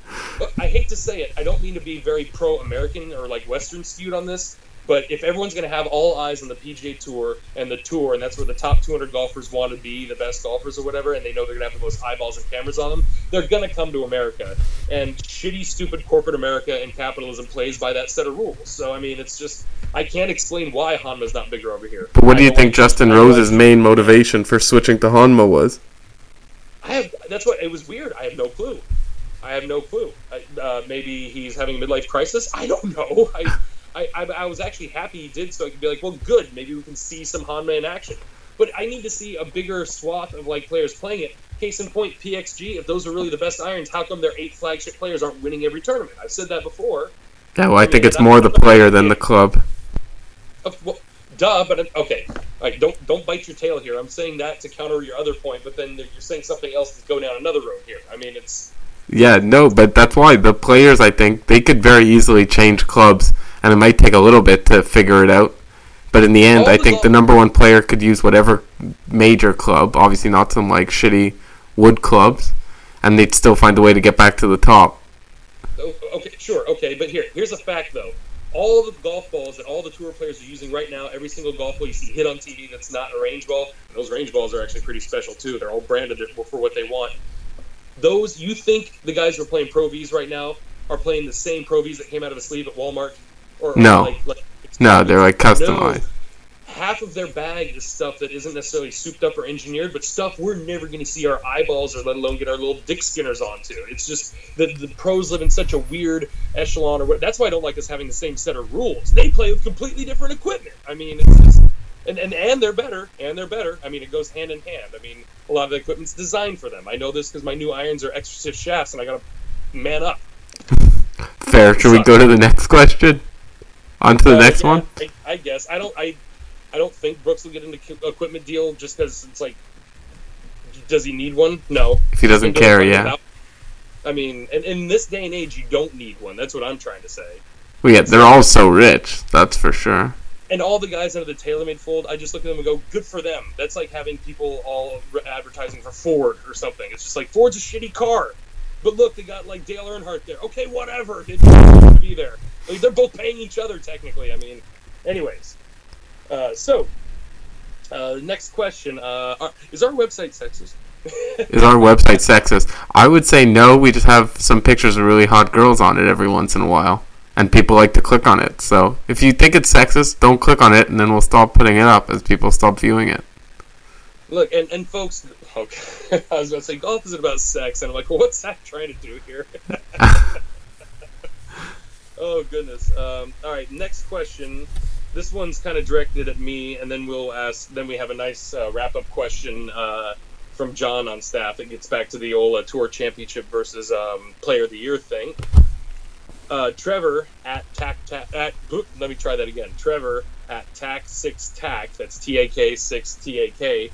I hate to say it. I don't mean to be very pro American or like Western skewed on this, but if everyone's going to have all eyes on the PGA Tour and the Tour, and that's where the top 200 golfers want to be, the best golfers or whatever, and they know they're going to have the most eyeballs and cameras on them, they're going to come to America. And shitty, stupid corporate America and capitalism plays by that set of rules. So, I mean, it's just, I can't explain why Honma's not bigger over here. But what do you think Justin I know I- Rose's main motivation for switching to Honma was? I have. That's what it was weird. I have no clue. I have no clue. I, uh, maybe he's having a midlife crisis. I don't *laughs* know. I, I, I, I was actually happy he did, so I could be like, well, good. Maybe we can see some Honma in action. But I need to see a bigger swath of like players playing it. Case in point, PXG. If those are really the best irons, how come their eight flagship players aren't winning every tournament? I've said that before. Yeah, well, I think it's more the player than the club. Well, duh. But uh, okay, all right, don't don't bite your tail here. I'm saying that to counter your other point, but then you're saying something else to go down another road here. I mean, it's Yeah, no, but that's why the players, I think, they could very easily change clubs, and it might take a little bit to figure it out. But in the end, I think the number one player could use whatever major club, obviously not some like shitty wood clubs, and they'd still find a way to get back to the top. Okay, sure, okay, but here, here's a fact though. All the golf balls that all the tour players are using right now, every single golf ball you see hit on TV that's not a range ball, and those range balls are actually pretty special too. They're all branded for what they want. Those, you think the guys who are playing Pro Vs right now are playing the same Pro Vs that came out of a sleeve at Walmart? Or, or No. like, like, No, they're like customized. Half of their bag is stuff that isn't necessarily souped up or engineered, but stuff we're never going to see our eyeballs or let alone get our little dick skinners onto. It's just that the pros live in such a weird echelon, or what. That's why I don't like us having the same set of rules. They play with completely different equipment. I mean, it's just. And, and, and they're better, and they're better. I mean, it goes hand in hand. I mean, a lot of the equipment's designed for them. I know this because my new irons are extra stiff shafts, and I got to man up. Fair. Should we go to the next question? On to the Uh, next yeah, one? I, I guess I don't. I I don't think Brooks will get into ki- equipment deal just because it's like, does he need one? No. If he doesn't care, yeah. I mean, in, in this day and age, you don't need one. That's what I'm trying to say. Well, yeah, they're all so rich, that's for sure. And all the guys under the TaylorMade fold, I just look at them and go, "Good for them." That's like having people all advertising for Ford or something. It's just like Ford's a shitty car, but look, they got like Dale Earnhardt there. Okay, whatever. To *laughs* be there. Like, they're both paying each other technically. I mean, anyways. Uh, so, uh, next question: uh, Is our website sexist? *laughs* Is our website sexist? I would say no. We just have some pictures of really hot girls on it every once in a while, and people like to click on it. So if you think it's sexist, don't click on it, and then we'll stop putting it up as people stop viewing it. Look, and, and folks, okay, *laughs* I was going to say golf isn't about sex, and I'm like, well, what's that trying to do here? *laughs* oh goodness. Um, all right, next question. This one's kind of directed at me, and then we'll ask. Then we have a nice uh, wrap-up question uh, from John on staff that gets back to the old uh, Tour Championship versus um, Player of the Year thing. Uh, Trevor at tac at oop, let me try that again. Trevor at tac six tac that's T A K six T A K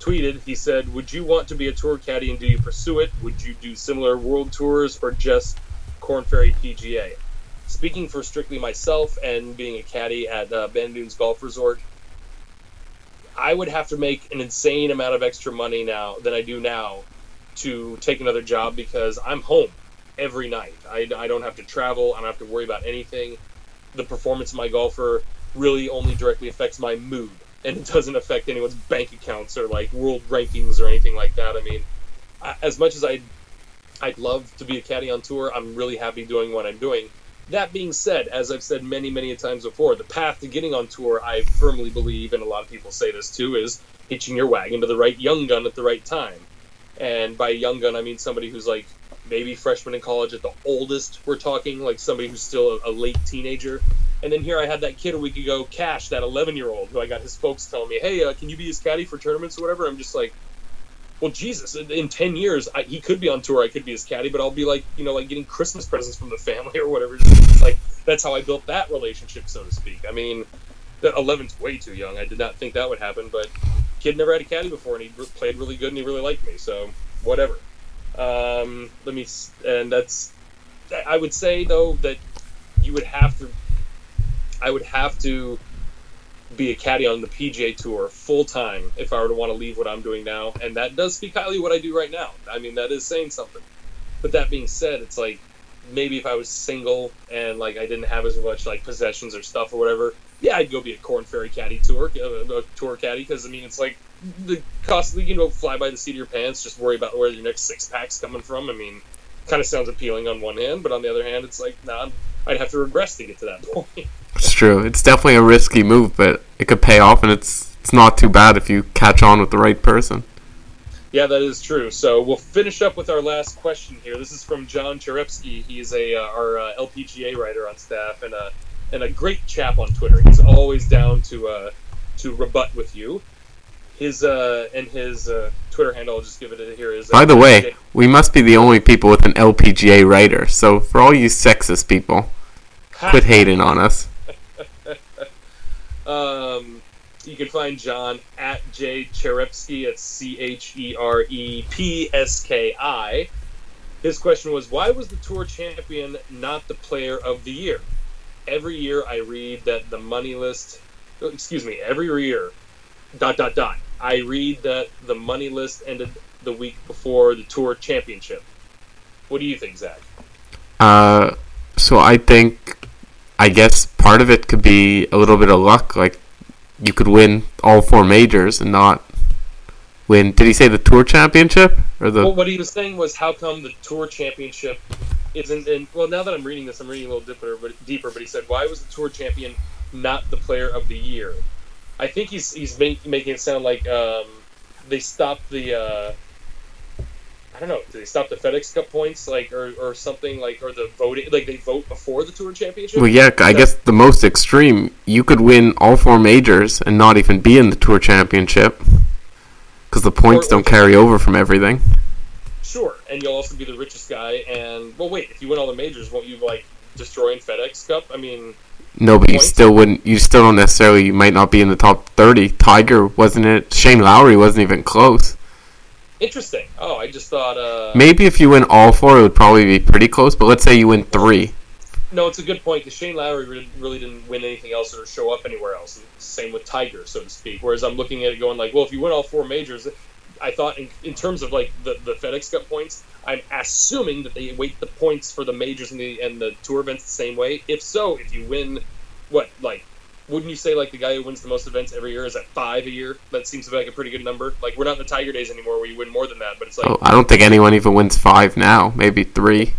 tweeted. He said, "Would you want to be a tour caddy and do you pursue it? Would you do similar world tours or just Korn Ferry PGA?" Speaking for strictly myself and being a caddy at uh, Bandon Dunes Golf Resort, I would have to make an insane amount of extra money now than I do now to take another job because I'm home every night. I, I don't have to travel. I don't have to worry about anything. The performance of my golfer really only directly affects my mood, and it doesn't affect anyone's bank accounts or like world rankings or anything like that. I mean, I, as much as I I'd love to be a caddy on tour, I'm really happy doing what I'm doing. That being said, as I've said many, many times before, the path to getting on tour, I firmly believe, and a lot of people say this too, is hitching your wagon to the right young gun at the right time. And by young gun, I mean somebody who's like maybe freshman in college at the oldest. We're talking like somebody who's still a, a late teenager. And then here I had that kid a week ago, Cash, that 11 year old, who I got his folks telling me, "Hey, uh, can you be his caddy for tournaments or whatever?" I'm just like, well, Jesus, in- 10 years, I, he could be on tour. I could be his caddy, but I'll be like, you know, like getting Christmas presents from the family or whatever. It's *laughs* like that's how I built that relationship, so to speak. I mean, that 11's way too young. I did not think that would happen, but kid never had a caddy before, and he played really good, and he really liked me. So whatever. Um, let me, and that's. I would say though that you would have to. I would have to be a caddy on the PGA Tour full time if I were to want to leave what I'm doing now, and that does speak highly what I do right now. I mean, that is saying something. But that being said, it's like maybe if I was single and like I didn't have as much like possessions or stuff or whatever, yeah, I'd go be a Korn Ferry caddy tour, uh, a tour caddy, because I mean it's like the cost you know fly by the seat of your pants, just worry about where your next six pack's coming from. I mean, kind of sounds appealing on one hand, but on the other hand, it's like nah, I'd have to regress to get to that *laughs* point. It's true. It's definitely a risky move, but it could pay off, and it's it's not too bad if you catch on with the right person. Yeah, that is true. So we'll finish up with our last question here. This is from John Cherepski. He's a uh, our uh, LPGA writer on staff and a and a great chap on Twitter. He's always down to uh, to rebut with you. His uh, and his uh, Twitter handle. I'll just give it here. Is uh, By the way, we must be the only people with an LPGA writer. So for all you sexist people, quit hating on us. *laughs* Um, you can find John at J Cherepski. It's C H E R E P S K I. His question was, why was the tour champion not the player of the year? Every year I read that the money list, oh, excuse me, every year, dot dot dot. I read that the money list ended the week before the tour championship. What do you think, Zack? Uh, so I think, I guess part of it could be a little bit of luck. Like you could win all four majors and not win. Did he say the tour championship or the? Well, what he was saying was, how come the tour championship isn't? In, well, now that I'm reading this, I'm reading a little deeper. But deeper. But he said, why was the tour champion not the player of the year? I think he's he's make, making it sound like um, they stopped the. Uh, I don't know. Did they stop the FedEx Cup points, like, or, or something, like, or the voting, like they vote before the Tour Championship? Well, yeah, I guess the most extreme, you could win all four majors and not even be in the tour championship because the points Or- don't carry over from everything. Sure, and you'll also be the richest guy. And well, wait, if you win all the majors, won't you like destroying FedEx Cup? I mean, No, but you Points? still wouldn't. You still don't necessarily. You might not be in the top thirty. Tiger wasn't it? Shane Lowry wasn't even close. interesting. Oh, I just thought. Uh, Maybe if you win all four, it would probably be pretty close. But let's say you win three. No, it's a good point because Shane Lowry really, really didn't win anything else or show up anywhere else. Same with Tiger, so to speak. Whereas I'm looking at it going like, well, if you win all four majors, I thought in, in terms of like the, the FedEx Cup points, I'm assuming that they weight the points for the majors and the and the tour events the same way. If so, if you win, what like. Wouldn't you say like the guy who wins the most events every year is at five a year? That seems to be like a pretty good number. Like we're not in the Tiger days anymore where you win more than that, but it's like Oh, I don't think anyone even wins five now. Maybe three,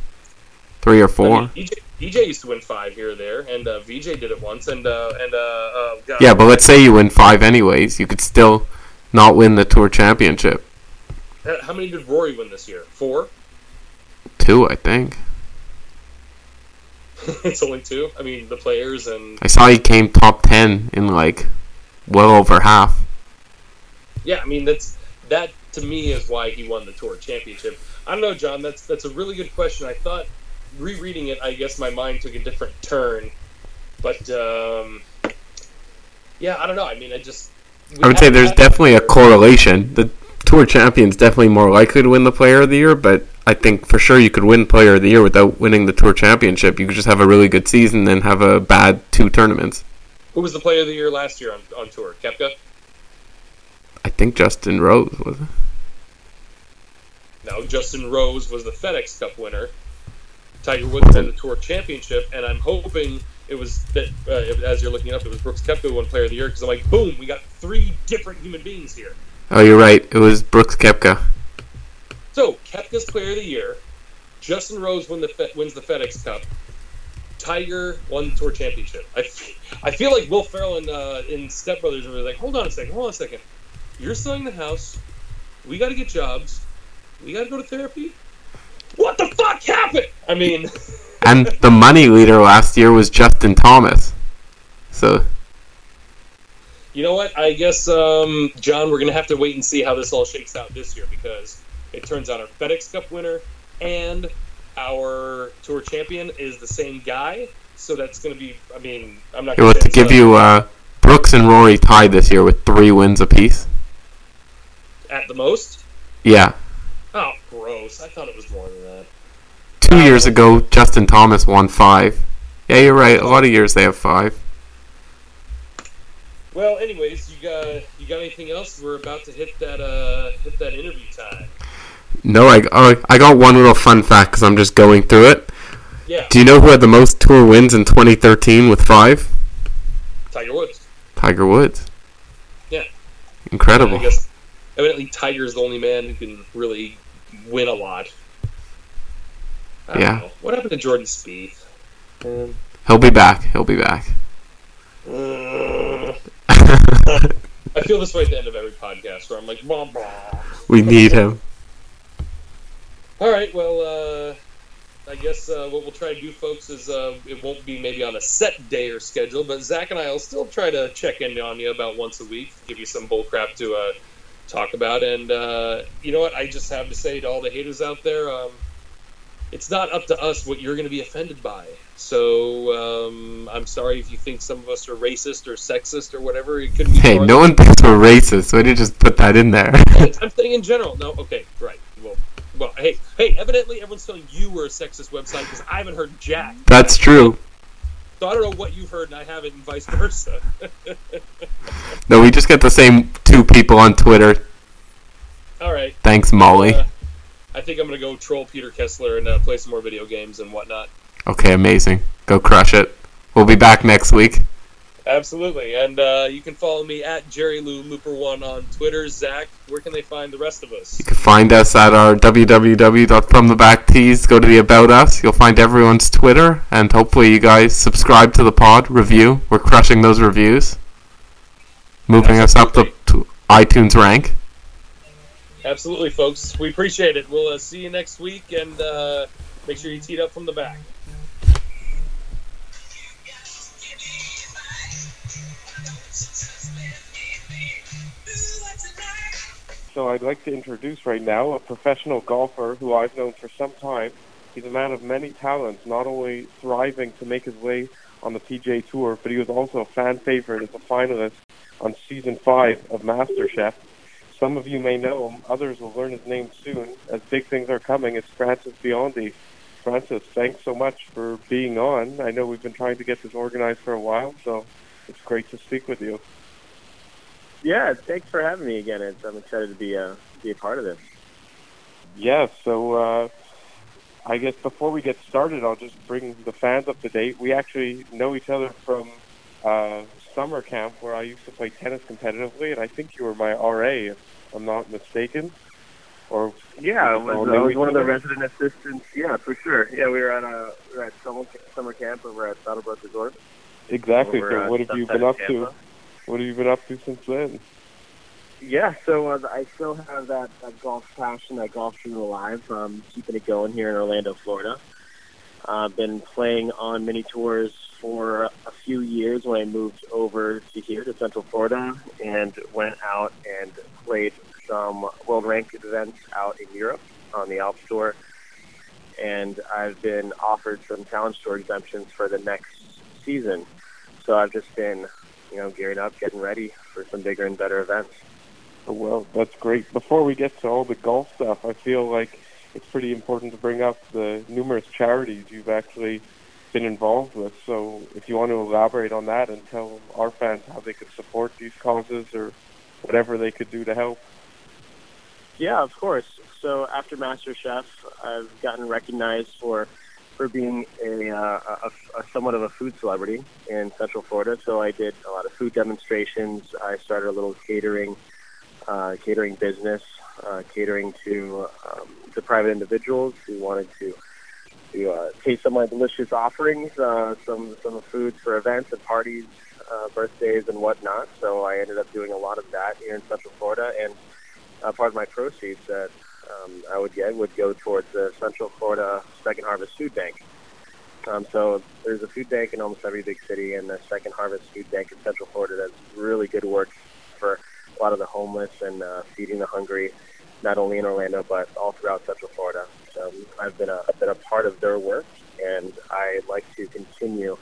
three or I four. mean, DJ, DJ used to win five here or there, and uh, VJ did it once, and uh, and uh, uh, Yeah, but let's say you win five anyways. You could still not win the tour championship. How many did Rory win this year? Four. Two, I think. *laughs* it's only two. I mean, the players and I saw he came top ten in like well over half. yeah, I mean that's that to me is why he won the tour championship. I don't know, John. That's that's a really good question. I thought rereading it, I guess my mind took a different turn, but um, yeah, I don't know. I mean, I just I would say there's definitely a correlation. The tour champion's definitely more likely to win the player of the year, but I think for sure you could win player of the year without winning the tour championship. You could just have a really good season, and have a bad two tournaments. Who was the player of the year last year on, on tour? Koepka. I think Justin Rose was. it? No, Justin Rose was the FedEx Cup winner. Tiger Woods won the Tour Championship, and I'm hoping it was that uh, as you're looking it up, it was Brooks Koepka won Player of the Year because I'm like, boom, we got three different human beings here. Oh, you're right. It was Brooks Koepka. So Koepka's Player of the Year, Justin Rose won the Fe- wins the FedEx Cup, Tiger won the Tour Championship. I, f- I feel like Will Ferrell and uh, in Step Brothers were like, hold on a second, hold on a second, you're selling the house, we got to get jobs, we got to go to therapy. What the fuck happened? I mean. *laughs* And the money leader last year was Justin Thomas. So You know what? I guess, um, John, we're going to have to wait and see how this all shakes out this year because it turns out our FedEx Cup winner and our Tour champion is the same guy. So that's going to be, I mean, I'm not going was to give you uh, Brooks and Rory tied this year with three wins apiece. at the most. Yeah. Oh, gross. I thought it was more than that. Two years ago, Justin Thomas won five. Yeah, you're right. A lot of years they have five. Well, anyways, you got you got anything else? We're about to hit that uh hit that interview time. No, I, oh, I got one little fun fact because I'm just going through it. Yeah, Do you know who had the most tour wins in 2013 with five? Tiger Woods. Tiger Woods. Yeah. Incredible. I guess evidently Tiger's the only man who can really win a lot. I don't Yeah. know. What happened to Jordan Spieth? Um, He'll be back. He'll be back. uh, I feel this way at the end of every podcast where I'm like, bah, bah. we need him. All right, well, uh, I guess uh, what we'll try to do, folks, is uh, it won't be maybe on a set day or schedule, but Zack and I will still try to check in on you about once a week, give you some bull crap to uh, talk about. And uh, you know what? I just have to say to all the haters out there, um, it's not up to us what you're going to be offended by. So um, I'm sorry if you think some of us are racist or sexist or whatever. It could be. Hey, no one thinks we're racist. Why did you just put that in there? *laughs* *laughs* I'm saying in general. No, okay, right. Well, well, hey, hey. Evidently, everyone's telling you we're a sexist website because I haven't heard jack. That's true. So I don't know what you've heard, and I haven't, and vice versa. *laughs* no, we just get the same two people on Twitter. All right. Thanks, Molly. Uh, I think I'm gonna go troll Peter Kessler and uh, play some more video games and whatnot. Okay, amazing. Go crush it. We'll be back next week. Absolutely, and uh, you can follow me at Jerry Lou Looper One on Twitter. Zack, where can they find the rest of us? You can find us at our www.fromthebacktees. Go to the About Us. You'll find everyone's Twitter, and hopefully you guys subscribe to the pod, review. We're crushing those reviews, moving Absolutely. us up the to iTunes rank. Absolutely, folks. We appreciate it. We'll uh, see you next week, and uh, make sure you teed up from the back. So I'd like to introduce right now a professional golfer who I've known for some time. He's a man of many talents, not only thriving to make his way on the PGA Tour, but he was also a fan favorite as a finalist on season five of MasterChef. Some of you may know him, others will learn his name soon, as big things are coming. It's Francis Biondi. Francis, thanks so much for being on. I know we've been trying to get this organized for a while, so it's great to speak with you. Yeah, thanks for having me again. It's, I'm excited to be uh, be a part of this. Yeah, so uh, I guess before we get started, I'll just bring the fans up to date. We actually know each other from uh, summer camp where I used to play tennis competitively, and I think you were my RA, if I'm not mistaken. Or Yeah, I was, or I was one of the resident assistants. Yeah, for sure. Yeah, we were at uh, we were at summer, summer camp over at Saddlebrook Resort. Exactly. over, So uh, what have you been up Tampa. to? What have you been up to since then? Yeah, so uh, I still have that, that golf passion, that golf dream alive. Um, keeping it going here in Orlando, Florida. I've been playing on mini tours for a few years when I moved over to here to Central Florida and went out and played some world ranked events out in Europe on the Alps Tour. And I've been offered some challenge tour exemptions for the next season. So I've just been, you know, gearing up, getting ready for some bigger and better events. Oh, Well, that's great. Before we get to all the golf stuff, I feel like it's pretty important to bring up the numerous charities you've actually been involved with. So if you want to elaborate on that and tell our fans how they could support these causes or whatever they could do to help. Yeah, of course. So after MasterChef, I've gotten recognized for for being a, uh, a, a somewhat of a food celebrity in Central Florida. So I did a lot of food demonstrations. I started a little catering uh, catering business, uh, catering to um, to private individuals who wanted to to uh, taste some of my delicious offerings, uh, some some foods for events and parties, uh, birthdays and whatnot. So I ended up doing a lot of that here in Central Florida, and uh, part of my proceeds that um, I would get would go towards the Central Florida Second Harvest Food Bank. Um, so there's a food bank in almost every big city, and the Second Harvest Food Bank in Central Florida does really good work for a lot of the homeless and uh, feeding the hungry, not only in Orlando but all throughout Central Florida. So I've been a, I've been a part of their work, and I'd like to continue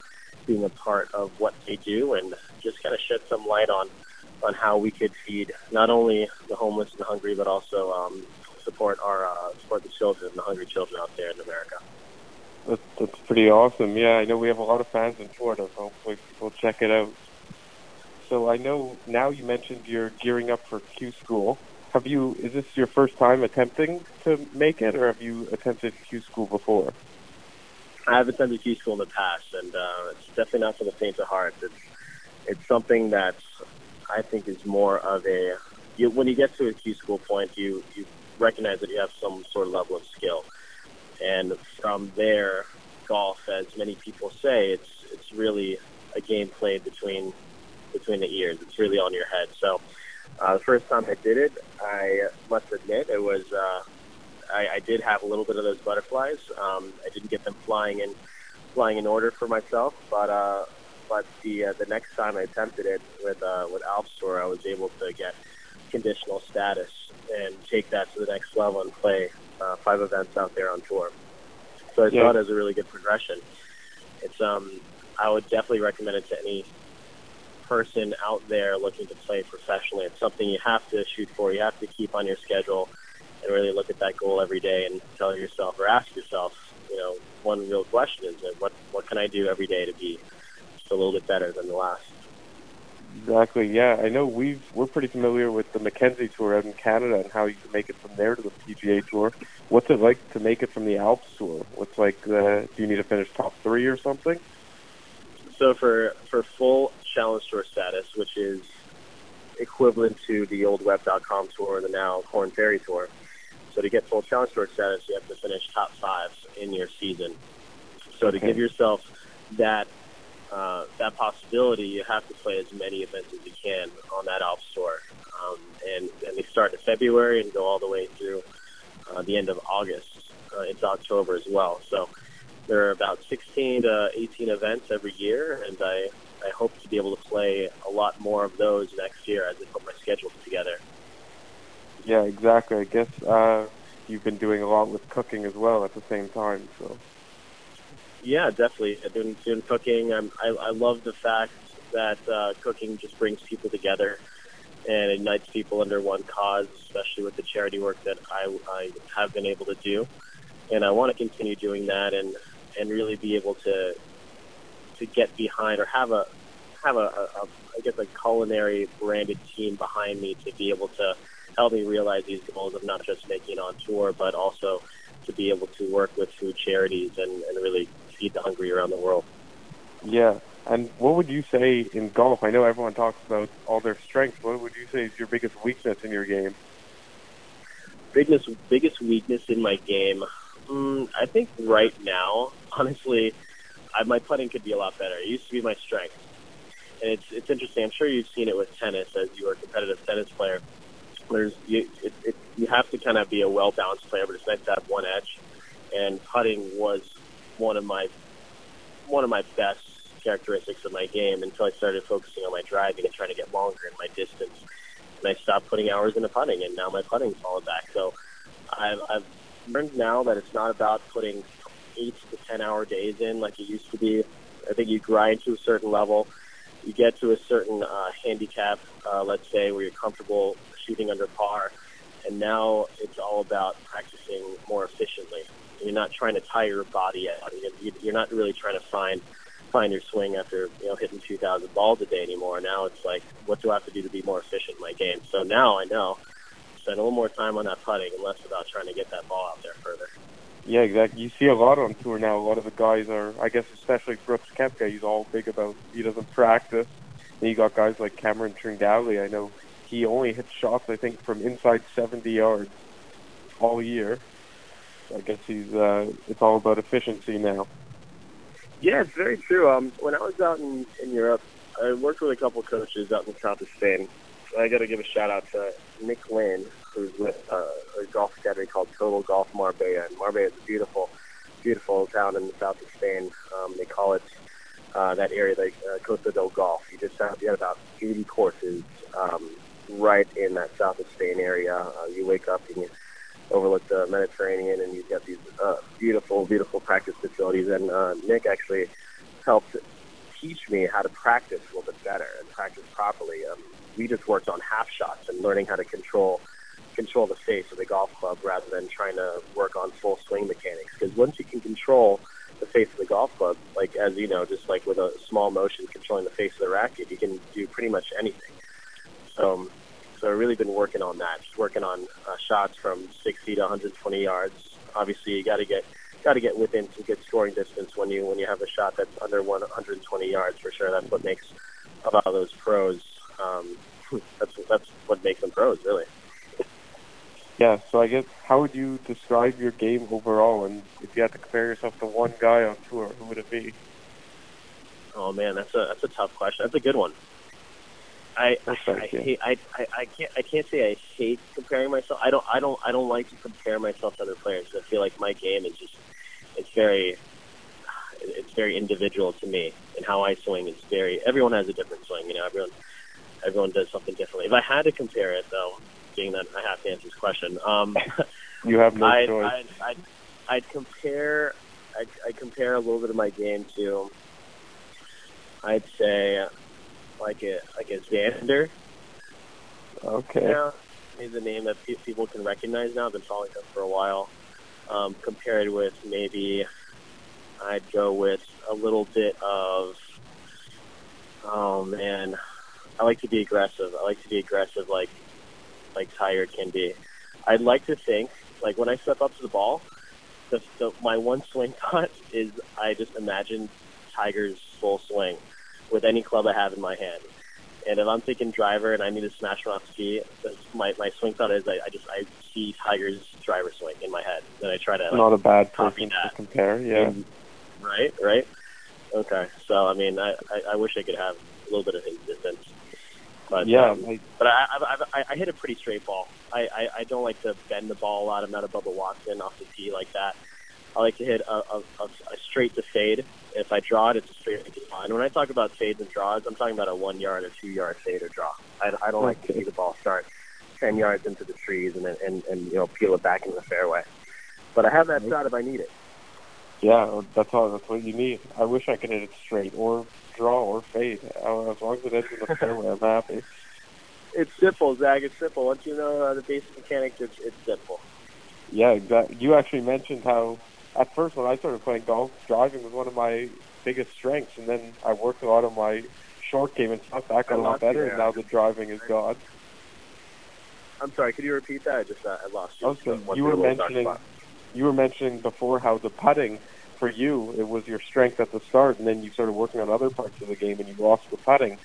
being a part of what they do and just kind of shed some light on on how we could feed not only the homeless and hungry, but also um, support our uh, support the children, the hungry children out there in America. That's, that's pretty awesome. Yeah, I know we have a lot of fans in Florida, so hopefully people check it out. So I know now you mentioned you're gearing up for Q School. Have you? Is this your first time attempting to make it, or have you attempted Q School before? I have attended Q school in the past, and uh, it's definitely not for the faint of heart. It's it's something that I think is more of a you, when you get to a Q school point, you you recognize that you have some sort of level of skill, and from there, golf, as many people say, it's it's really a game played between between the ears. It's really on your head. So uh, the first time I did it, I must admit it was. Uh, I, I did have a little bit of those butterflies. Um, I didn't get them flying in, flying in order for myself, but uh, but the uh, the next time I attempted it with uh, with Alps I was able to get conditional status and take that to the next level and play uh, five events out there on tour. So I Yeah. saw it as a really good progression. It's um, I would definitely recommend it to any person out there looking to play professionally. It's something you have to shoot for. You have to keep on your schedule and really look at that goal every day and tell yourself or ask yourself, you know, one real question is what what can I do every day to be just a little bit better than the last. Exactly. Yeah, I know we've we're pretty familiar with the Mackenzie Tour out in Canada and how you can make it from there to the PGA Tour. What's it like to make it from the Alps Tour? What's like the? Do you need to finish top three or something? So for for full Challenge Tour status, which is equivalent to the old Web.com tour and the now Korn Ferry Tour, so to get full Challenge Tour status, you have to finish top five in your season. So to give yourself that uh, that possibility, you have to play as many events as you can on that Alps Tour, um, and and they start in February and go all the way through uh, the end of August uh, into October as well. So there are about 16 to 18 events every year, and I, I hope to be able to play a lot more of those next year as I put my schedule together. Yeah, exactly. I guess uh, you've been doing a lot with cooking as well at the same time. So Yeah, definitely. I've been doing cooking. I'm, I, I love the fact that uh, cooking just brings people together and ignites people under one cause, especially with the charity work that I, I have been able to do. And I want to continue doing that and, and really be able to to get behind or have a have a, a, a I guess a culinary branded team behind me to be able to help me realize these goals of not just making it on tour, but also to be able to work with food charities and, and really feed the hungry around the world. yeah. And what would you say in golf? I know everyone talks about all their strengths. What would you say is your biggest weakness in your game? biggest biggest weakness in my game. Mm, I think right now, *laughs* honestly, I, my putting could be a lot better. It used to be my strength, and it's it's interesting. I'm sure you've seen it with tennis as you are a competitive tennis player. There's you it, it, you have to kind of be a well balanced player, but it's nice to have one edge. And putting was one of my one of my best characteristics of my game until I started focusing on my driving and trying to get longer in my distance. And I stopped putting hours into putting, and now my putting's fallen back. So I've, I've learned now that it's not about putting eight to ten hour days in like it used to be. I think you grind to a certain level, you get to a certain uh, handicap, uh, let's say, where you're comfortable shooting under par, and now it's all about practicing more efficiently. You're not trying to tire your body out. You're- not really trying to find find your swing after you know hitting 2,000 balls a day anymore. Now it's like, what do I have to do to be more efficient in my game? So now I know spend a little more time on that putting and less about trying to get that ball out there further. Yeah, exactly. You see a lot on tour now. A lot of the guys are, I guess, especially Brooks Koepka. He's all big about he doesn't practice. And you got guys like Cameron Tringale. I know he only hits shots, I think, from inside 70 yards all year. I guess he's. Uh, it's all about efficiency now. Yeah, it's very true. Um, when I was out in, in Europe, I worked with a couple coaches out in the south of Spain. I got to give a shout out to Nick Lynn, who's with uh, a golf academy called Total Golf Marbella. And Marbella is a beautiful, beautiful town in the south of Spain. Um, they call it uh, that area like uh, Costa del Golf. You just have you have about 80 courses um, right in that south of Spain area. Uh, you wake up and you overlook the Mediterranean, and you've got these uh, beautiful, beautiful practice facilities. And uh, Nick actually helped teach me how to practice a little bit better and practice properly. Um, we just worked on half shots and learning how to control control the face of the golf club rather than trying to work on full swing mechanics. Because once you can control the face of the golf club, like as you know, just like with a small motion controlling the face of the racket, you can do pretty much anything. So, um, so I've really been working on that, just working on uh, shots from 60 to 120 yards. Obviously, you got to get got to get within some good scoring distance when you when you have a shot that's under 120 yards for sure. That's what makes a lot of those pros. Um, *laughs* that's that's what makes them pros, really. Yeah, so I guess how would you describe your game overall? And if you had to compare yourself to one guy on tour, who would it be? Oh man, that's a that's a tough question. That's a good one. I I, I, hate, I I I can't I can't say I hate comparing myself. I don't I don't I don't like to compare myself to other players. I feel like my game is just it's very it's very individual to me and how I swing is very everyone has a different swing. You know, everyone everyone does something differently. If I had to compare it though, being that I have to answer this question, um, *laughs* You have no I'd, choice. I'd, I'd, I'd compare. I, I compare a little bit of my game to, I'd say, like a like a Xander. Okay. Yeah, is a name that pe- people can recognize now. I've been following him for a while. Um, compared with maybe, I'd go with a little bit of. Oh man, I like to be aggressive. I like to be aggressive, like like Tiger can be. I'd like to think, like when I step up to the ball, the, the my one swing *laughs* thought is I just imagine Tiger's full swing with any club I have in my hand. And if I'm thinking driver and I need to smash one off the tee, my my swing thought is I, I just I see Tiger's driver swing in my head, and I try to like, Not a bad copy that. to compare. Yeah. and- right, right. Okay, so I mean, I, I, I wish I could have a little bit of his distance, but yeah. um, like, but I, I, I, I hit a pretty straight ball. I, I, I don't like to bend the ball a lot. I'm not a Bubba Watson off the tee like that. I like to hit a, a, a, straight to fade. If I draw it, it's a straight to draw. When I talk about fades and draws, I'm talking about a one yard or two yard fade or draw. I, I don't like to see the ball start ten yards into the trees and then and, and you know peel it back into the fairway. But I have that shot if I need it. yeah. That's all. That's what you need. I wish I could hit it straight or draw or fade. As long as it ends in the fairway, I'm happy. It's simple, Zack. It's simple. Once you know uh, the basic mechanics, it's, it's simple. Yeah, exactly. You actually mentioned how at first when I started playing golf, driving was one of my biggest strengths, and then I worked a lot on my short game and stuff that got a lot better, and now the driving is gone. I'm sorry. Could you repeat that? I just uh, I lost you. Went you were a little dark mentioning you were mentioning before how the putting for you it was your strength at the start, and then you started working on other parts of the game, and you lost the putting.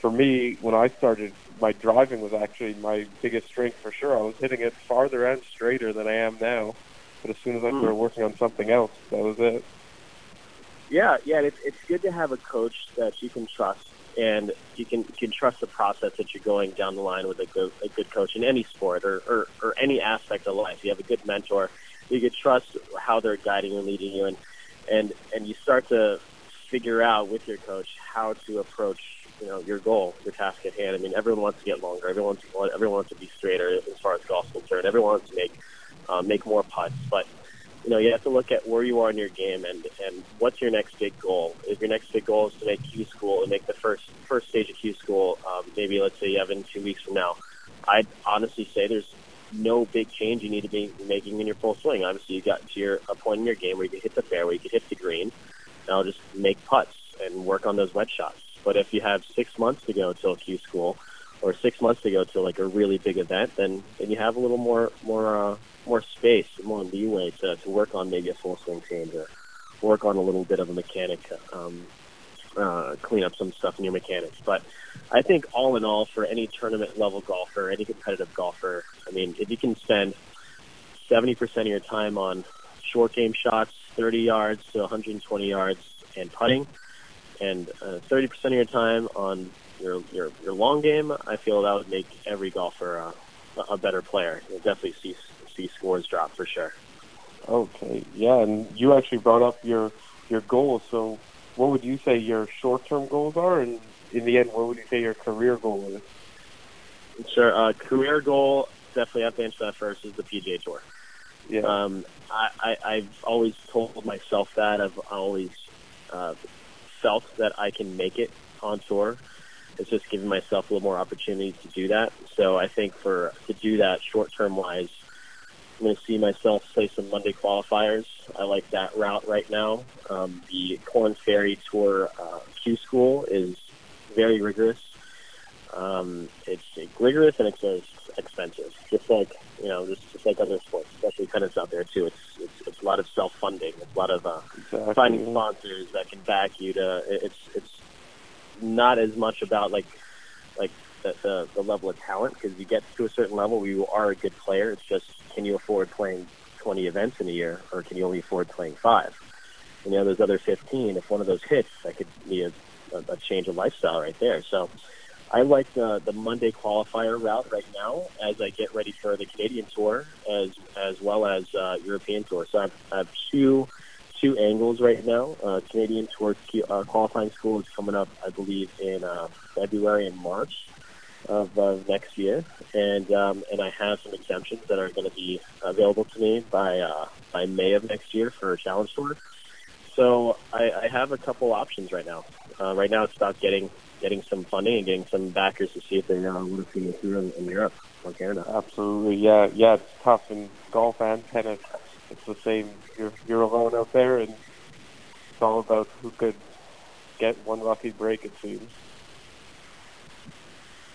For me, when I started, my driving was actually my biggest strength for sure. I was hitting it farther and straighter than I am now. But as soon as I Hmm. started working on something else, that was it. Yeah, yeah, it's it's good to have a coach that you can trust, and you can you can trust the process that you're going down the line with a good a good coach in any sport or or, or any aspect of life. You have a good mentor. You can trust how they're guiding and leading you, and and and you start to figure out with your coach how to approach you know your goal, your task at hand. I mean, everyone wants to get longer. Everyone wants everyone wants to be straighter as far as golf's concerned. Everyone wants to make uh, make more putts, but you know, you have to look at where you are in your game and and what's your next big goal. If your next big goal is to make Q school and make the first first stage of Q school, um, maybe let's say you have in two weeks from now, I'd honestly say there's no big change you need to be making in your full swing. Obviously, you got to your a point in your game where you can hit the fairway, you can hit the green. Now just make putts and work on those wet shots. But if you have six months to go till Q school, or six months to go to like a really big event, then then you have a little more more uh, more space, more leeway to, to work on maybe a full swing change or work on a little bit of a mechanic, um, uh, clean up some stuff in your mechanics. But I think all in all, for any tournament level golfer, any competitive golfer, I mean, if you can spend 70% of your time on short game shots, 30 yards to 120 yards, and putting, and uh, 30% of your time on your, your your long game, I feel that would make every golfer uh, a better player. You'll definitely see see scores drop for sure. Okay, yeah, and you actually brought up your your goals. So, what would you say your short term goals are, and in the end, what would you say your career goal is? Sure. Uh, career goal, definitely have to answer that first, is the PGA Tour. Yeah, Um, I, I, I've always told myself that. I've always uh, felt that I can make it on tour. It's just giving myself a little more opportunities to do that. So I think for to do that short term wise, I'm going to see myself play some Monday qualifiers. I like that route right now. Um, the Korn Ferry Tour uh, Q School is very rigorous. Um, it's rigorous and it's uh, expensive, just like you know, just, just like other sports, especially tennis out there too. It's it's, it's a lot of self funding. It's a lot of uh, exactly. finding sponsors that can back you to. It's it's not as much about like like the the, the level of talent because you get to a certain level where you are a good player. It's just can you afford playing 20 events in a year, or can you only afford playing five? You know, those other 15. If one of those hits, that could be a, a, a change of lifestyle right there. So. I like the the Monday qualifier route right now as I get ready for the Canadian tour as as well as uh, European tour. So I have, I have two two angles right now. Uh, Canadian tour uh, qualifying school is coming up, I believe, in uh, February and March of uh, next year, and um, and I have some exemptions that are going to be available to me by uh, by May of next year for a challenge tour. So I, I have a couple options right now. Uh, right now, it's about getting getting some funding and getting some backers to see if they uh, want to see me through in, in Europe or Canada. Absolutely, yeah, yeah. It's tough in golf and tennis. It's the same. You're you're alone out there, and it's all about who could get one lucky break. It seems.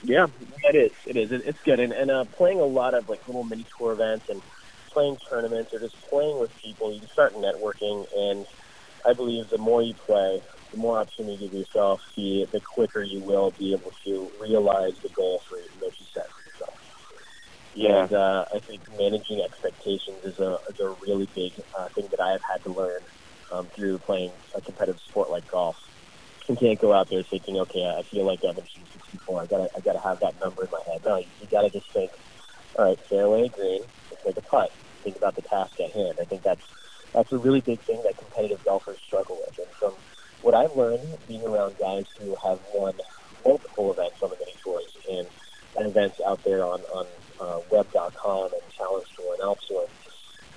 Yeah, it is. It is. It, it's good, and, and uh, playing a lot of like little mini tour events and playing tournaments or just playing with people, you start networking, and I believe the more you play, the more opportunity you give yourself, the the quicker you will be able to realize the goal for that you set. Yeah. And uh, I think managing expectations is a is a really big uh, thing that I have had to learn um, through playing a competitive sport like golf. You can't go out there thinking, okay, I feel like I'm shooting 64. I gotta I gotta have that number in my head. No, you, you gotta just think, all right, fairway green, let's make a putt. Think about the task at hand. I think that's that's a really big thing that competitive golfers struggle with. And from what I've learned being around guys who have won multiple events on the mini tours and, and events out there on, on uh, web.com and Challenge Tour and Tour,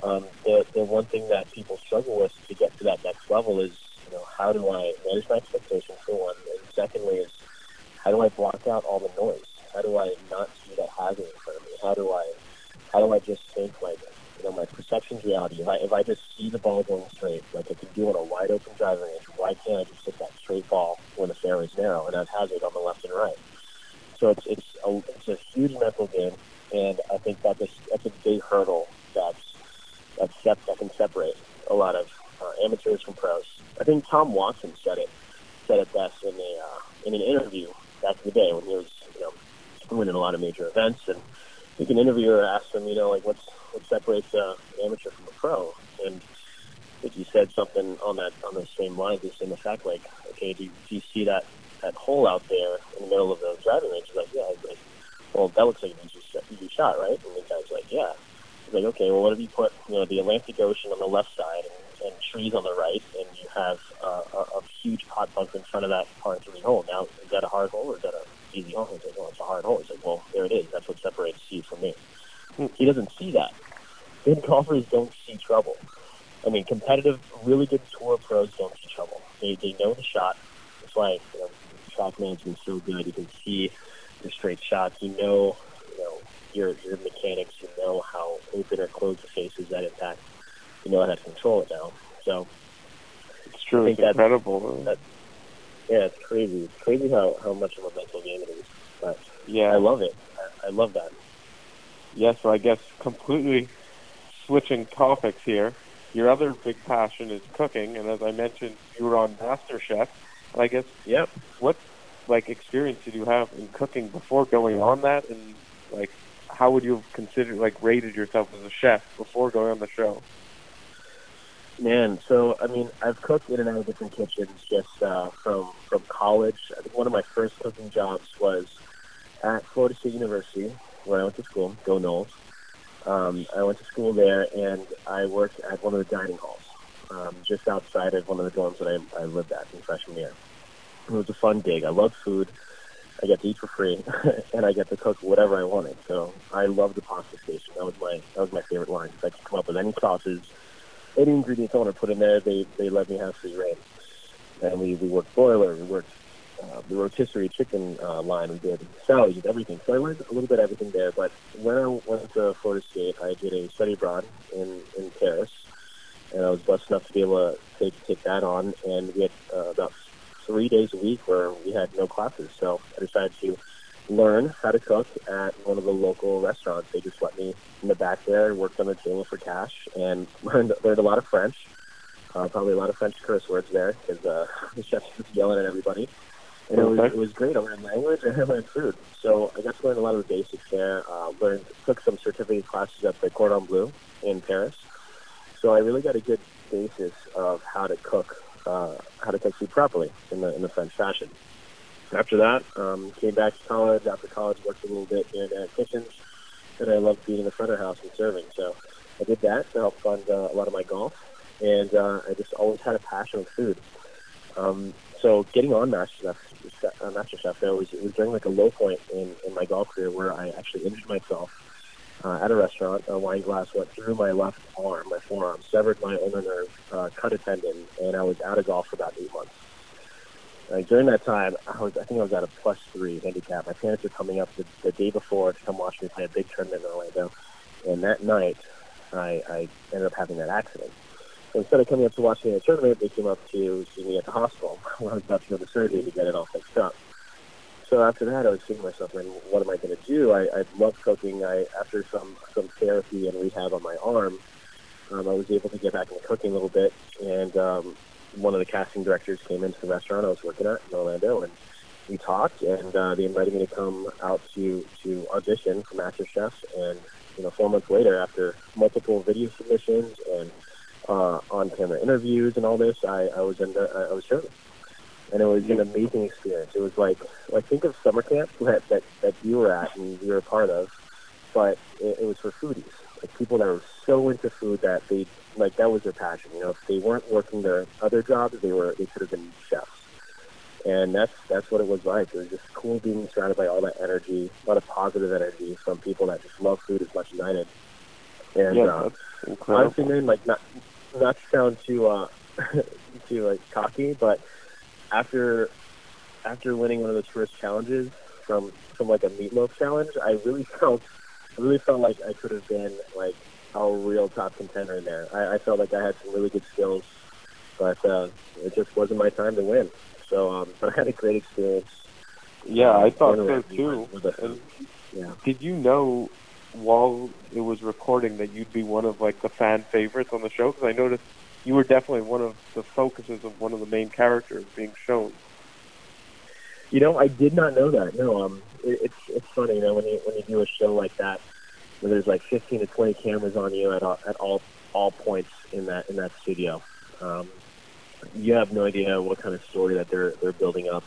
um, the, the one thing that people struggle with to get to that next level is, you know, how do I manage my expectations for one, and secondly is how do I block out all the noise? How do I not see that hazard in front of me? How do I, how do I just think like, you know, my perception's reality. If I if I just see the ball going straight, like I can do on a wide open driving range, why can't I just hit that straight ball when the fairway's narrow and have hazard on the left and right? So it's it's a it's a huge mental game, and I think that this, that's a big hurdle that's that's sep- that can separate a lot of uh, amateurs from pros. I think Tom Watson said it said it best in a uh, in an interview back in the day when he was you know winning a lot of major events and I think an interviewer asked him, you know, like what's what separates an amateur from a pro, and I think he said something on that on the same line, the fact, like, okay, do you, do you see that that hole out there in the middle of the driving range? He's like, yeah. Well, that looks like an easy, shot- easy shot, right? And the guy's like, yeah. He's like, okay, well, what if you put you know the Atlantic Ocean on the left side and, and trees on the right, and you have uh, a, a huge pot bunker in front of that par three hole? Now, is that a hard hole or is that a easy hole? He's like, well, it's a hard hole. He's like, well, there it is. That's what separates you from me. He doesn't see that. Good golfers don't see trouble. I mean, competitive, really good tour pros don't see trouble. They they know the shot. That's why you know, track management's so good. You can see straight shots. You know, you know your your mechanics. You know how open or closed the face is that impact. You know how to control it now. So It's true. It's incredible. that- yeah, it's crazy. It's crazy how how much of a mental game it is. But yeah. I love it. I, I love that. Yeah, so I guess completely switching topics here. Your other big passion is cooking, and as I mentioned, you were on MasterChef. And I guess Yep. what like experience did you have in cooking before going on that, and like how would you have considered like rated yourself as a chef before going on the show? Man, so I mean, I've cooked in and out of different kitchens just uh, from from college. I think one of my first cooking jobs was at Florida State University, where I went to school. Go Noles! Um, I went to school there, and I worked at one of the dining halls, um, just outside of one of the dorms that I, I lived at in freshman year. It was a fun gig. I loved food. I get to eat for free, *laughs* and I get to cook whatever I wanted. So I loved the pasta station. That was my that was my favorite line. If I could come up with any sauces, any ingredients I want to put in there, they they let me have free reign. And we we worked boiler, we worked uh, the rotisserie chicken uh, line, we did salad, we did everything. So I learned a little bit of everything there. But when I went to Florida State, I did a study abroad in in Paris, and I was blessed enough to be able to take take that on. And we had uh, about three days a week where we had no classes. So I decided to learn how to cook at one of the local restaurants. They just let me in the back there, worked on the table for cash, and *laughs* learned learned a lot of French. Uh, probably a lot of French curse words there because uh, *laughs* the chef was yelling at everybody. And it was, it was great. I learned language *laughs* and I learned food. So I got to learn a lot of the basics there. Uh, learned took some certificate classes at the Cordon Bleu in Paris. So I really got a good basis of how to cook, uh, how to cook food properly in the in the French fashion. After that, um, came back to college. After college, worked a little bit in kitchens, and I loved being in the front of house and serving. So I did that to help fund uh, a lot of my golf, and uh, I just always had a passion with food. Um, so getting on MasterChef, uh, MasterChef, there was it was during like a low point in, in my golf career where I actually injured myself uh, at a restaurant. A wine glass went through my left arm, my forearm, severed my ulnar nerve, uh, cut a tendon, and I was out of golf for about eight months. Like during that time, I was I think I was at a plus three handicap. My parents were coming up the, the day before to come watch me play a big tournament in Orlando, and that night, I, I ended up having that accident. So instead of coming up to watch me in the tournament, they came up to see me at the hospital *laughs* when I was about to go to surgery to get it all fixed up. So after that, I was thinking to myself, man, what am I going to do? I, I love cooking. I after some some therapy and rehab on my arm, um, I was able to get back into cooking a little bit, and um, one of the casting directors came into the restaurant I was working at in Orlando, and we talked, and uh, they invited me to come out to to audition for MasterChef. And you know, four months later, after multiple video submissions and uh, on-camera interviews and all this, I, I was in the, I was chosen, and it was an amazing experience. It was like like think of summer camp that that, that you were at and you were a part of, but it, it was for foodies, like people that were so into food that they like that was their passion. You know, if they weren't working their other jobs, they were they could have been chefs. And that's that's what it was like. It was just cool being surrounded by all that energy, a lot of positive energy from people that just love food as much as I did. And yeah, uh, honestly, man, like not not to sound too uh *laughs* too like cocky, but after after winning one of those first challenges from from like a meatloaf challenge, I really felt I really felt like I could have been like a real top contender in there. I, I felt like I had some really good skills, but uh, it just wasn't my time to win. So, um, but *laughs* I had a great experience. yeah, I thought so too. with the- Yeah. did you know while it was recording that you'd be one of like the fan favorites on the show? Because I noticed you were definitely one of the focuses of one of the main characters being shown. You know, I did not know that. No, um, it, it's it's funny, you know, when you when you do a show like that, where there's like 15 to 20 cameras on you at all, at all all points in that in that studio. Um, you have no idea what kind of story that they're they're building up.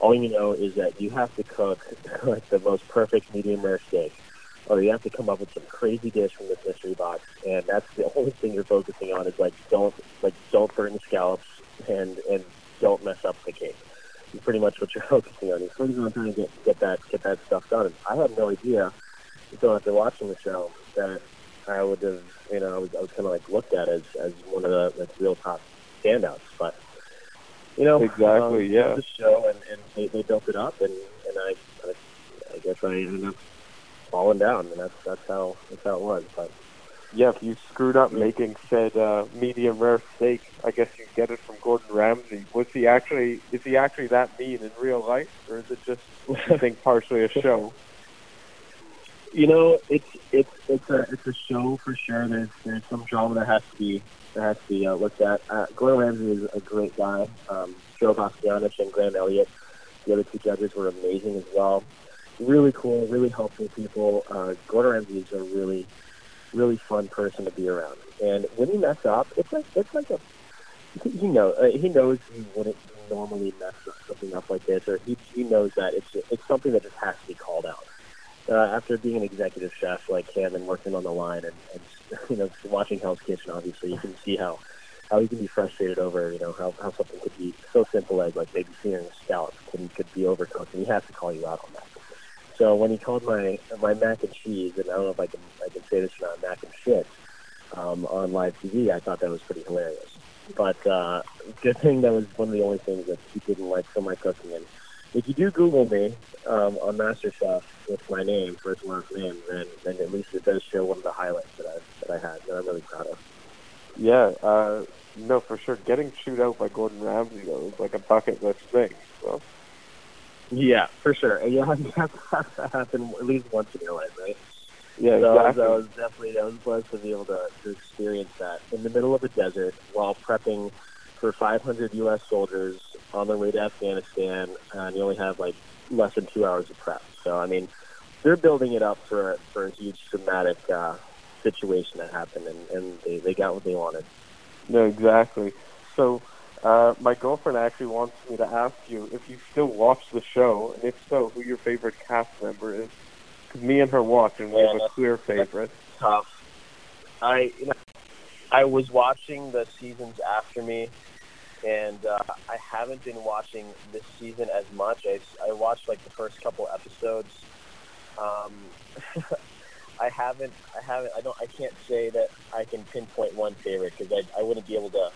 All you know is that you have to cook *laughs* like the most perfect medium rare steak, or you have to come up with some crazy dish from this mystery box, and that's the only thing you're focusing on is like don't like don't burn the scallops and and don't mess up the cake. Is pretty much what you're *laughs* focusing on. You're focusing on trying to get get that get that stuff done. And I had no idea until after watching the show that I would have you know I was I was kind of like looked at as as one of the like real top standouts, but. You know, Exactly, um, yeah. The show and, and they, they built it up, and and I, I, I guess I ended up falling down, and that's that's how that's how it was. But Yeah, if you screwed up making said uh, medium rare steak, I guess you get it from Gordon Ramsay. Was he actually is he actually that mean in real life, or is it just you *laughs* think partially a show? you know, it's it's it's a it's a show for sure. There's there's some drama that has to be that has to be uh, looked at. Uh, Gordon Ramsay is a great guy. Um, Joe Bastianich and Graham Elliott, the other two judges, were amazing as well. Really cool, really helpful people. Uh, Gordon Ramsay is a really really fun person to be around. And when he mess up, it's like it's like a he knows uh, he knows he wouldn't normally mess something up like this, or he he knows that it's it's something that just has to be called out uh, after being an executive chef like him and working on the line and, and *laughs* you know watching Hell's Kitchen, obviously you can see how how he can be frustrated over you know how, how something could be so simple as like maybe searing a scallop can could be overcooked, and he has to call you out on that. So when he called my my mac and cheese, and I don't know if I can I can say this or not, mac and shit, um, on live TV, I thought that was pretty hilarious. But uh, good thing that was one of the only things that he didn't like for my cooking. And if you do Google me um, on MasterChef with my name, first last name, then, then at least it does show one of the highlights that I that I had that I'm really proud of. Yeah, uh, no, for sure. Getting chewed out by Gordon Ramsay though is like a bucket list thing. So Yeah, for sure. And you have to have that happen at least once in your life, right? yeah, So exactly. that was definitely that was blessed to be able to, to experience that in the middle of a desert while prepping for 500 U.S. soldiers on their way to Afghanistan, and you only have like less than two hours of prep. So I mean, they're building it up for for a huge dramatic uh, situation that happened, and, and they, they got what they wanted. No, exactly. So, uh, my girlfriend actually wants me to ask you if you still watch the show, and if so, who your favorite cast member is. Because me and her watch, and we Yeah, have a clear favorite. tough. I you know, I was watching the seasons after me, and uh, I haven't been watching this season as much. I, I watched like the first couple episodes. Um, *laughs* I haven't, I haven't, I don't, I can't say that I can pinpoint one favorite because I, I wouldn't be able to,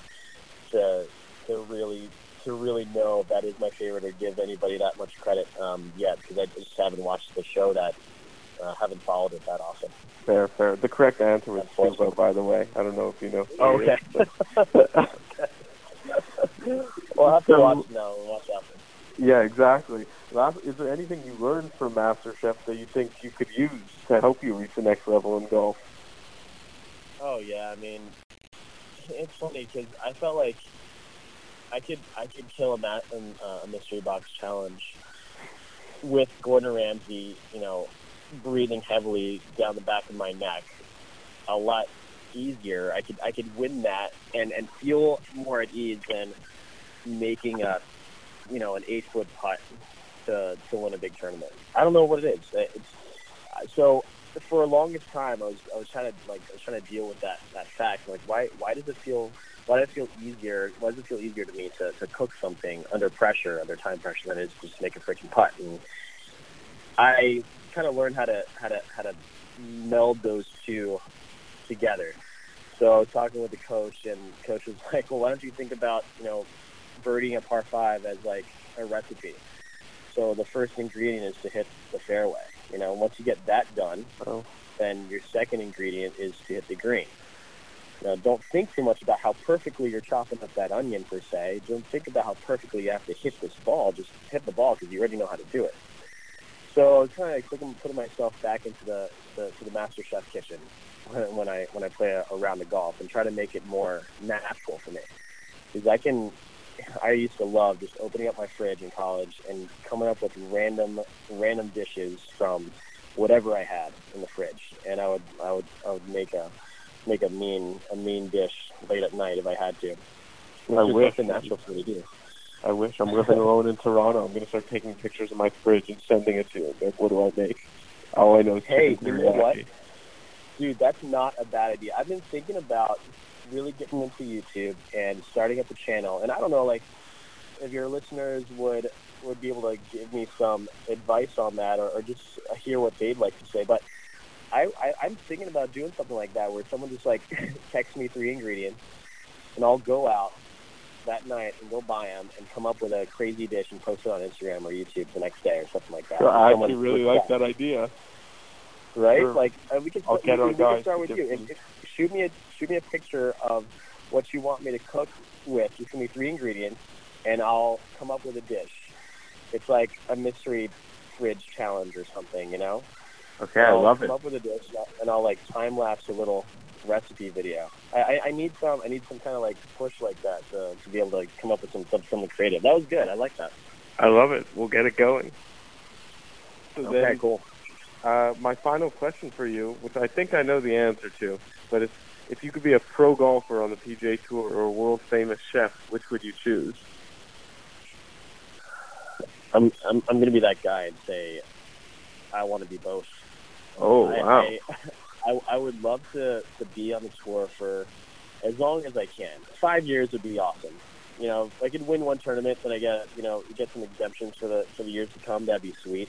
to, to really, to really know that is my favorite or give anybody that much credit um, yet because I just haven't watched the show that, uh, haven't followed it that often. Fair, fair. The correct answer was Silva, by the way. I don't know if you know. Oh, okay. *laughs* well, I'll have to watch now and watch after. Yeah, exactly. Last, is there anything you learned from MasterChef that you think you could use to help you reach the next level in golf? Oh yeah, I mean, it's funny because I felt like I could I could kill a, mat, uh, a mystery box challenge with Gordon Ramsay, you know, breathing heavily down the back of my neck a lot easier. I could I could win that and and feel more at ease than making a you know an eight foot putt to to win a big tournament. I don't know what it is. It's so for a longest time I was I was trying to like I was trying to deal with that that fact. Like why why does it feel why does it feel easier why does it feel easier to me to, to cook something under pressure, under time pressure than it is to just make a freaking putt? And I kind of learned how to how to how to meld those two together. So I was talking with the coach, and the coach was *laughs* like, "Well, why don't you think about you know birdieing a par five as like a recipe?" So the first ingredient is to hit the fairway. You know, once you get that done, Oh. then your second ingredient is to hit the green. Now, don't think too much about how perfectly you're chopping up that onion per se. Don't think about how perfectly you have to hit this ball. Just hit the ball because you already know how to do it. So I was kind of like putting, putting myself back into the, the to the Master Chef kitchen when, when I when I play a, a round of golf and try to make it more natural for me. Because I can, I used to love just opening up my fridge in college and coming up with random random dishes from whatever I had in the fridge, and I would I would I would make a make a mean a mean dish late at night if I had to. I wish. natural for me to do. I wish I'm living alone in Toronto. I'm going to start taking pictures of my fridge and sending it to you. Like, what do I make? All I know is Hey, you know what? Dude, that's not a bad idea. I've been thinking about really getting into YouTube and starting up a channel. And I don't know, like, if your listeners would would be able to give me some advice on that, or, or just hear what they'd like to say. But I, I I'm thinking about doing something like that, where someone just like *laughs* texts me three ingredients, and I'll go out that night and go buy them and come up with a crazy dish and post it on Instagram or YouTube the next day or something like that. I actually really like that idea. right? Sure. Like uh, we can, I'll we, we, can start with you. If, if, shoot me a shoot me a picture of what you want me to cook with. Just give me three ingredients, and I'll come up with a dish. It's like a mystery fridge challenge or something, you know? Okay, I I'll love come it. up with a dish, and I'll- and I'll like time lapse a little recipe video. I, I, I need some I need some kind of like push like that to, to be able to like, come up with some some- something creative. That was good. I like that. I love it. We'll get it going. So Okay, then, cool. uh, my final question for you, which I think I know the answer to, but it's if you could be a pro golfer on the PGA Tour or a world famous chef, which would you choose? I'm I'm I'm gonna be that guy and say I want to be both. Oh wow! I, I, I would love to, to be on the tour for as long as I can. Five years would be awesome. You know, if I could win one tournament, then I get you know get some exemptions for the for the years to come. That'd be sweet.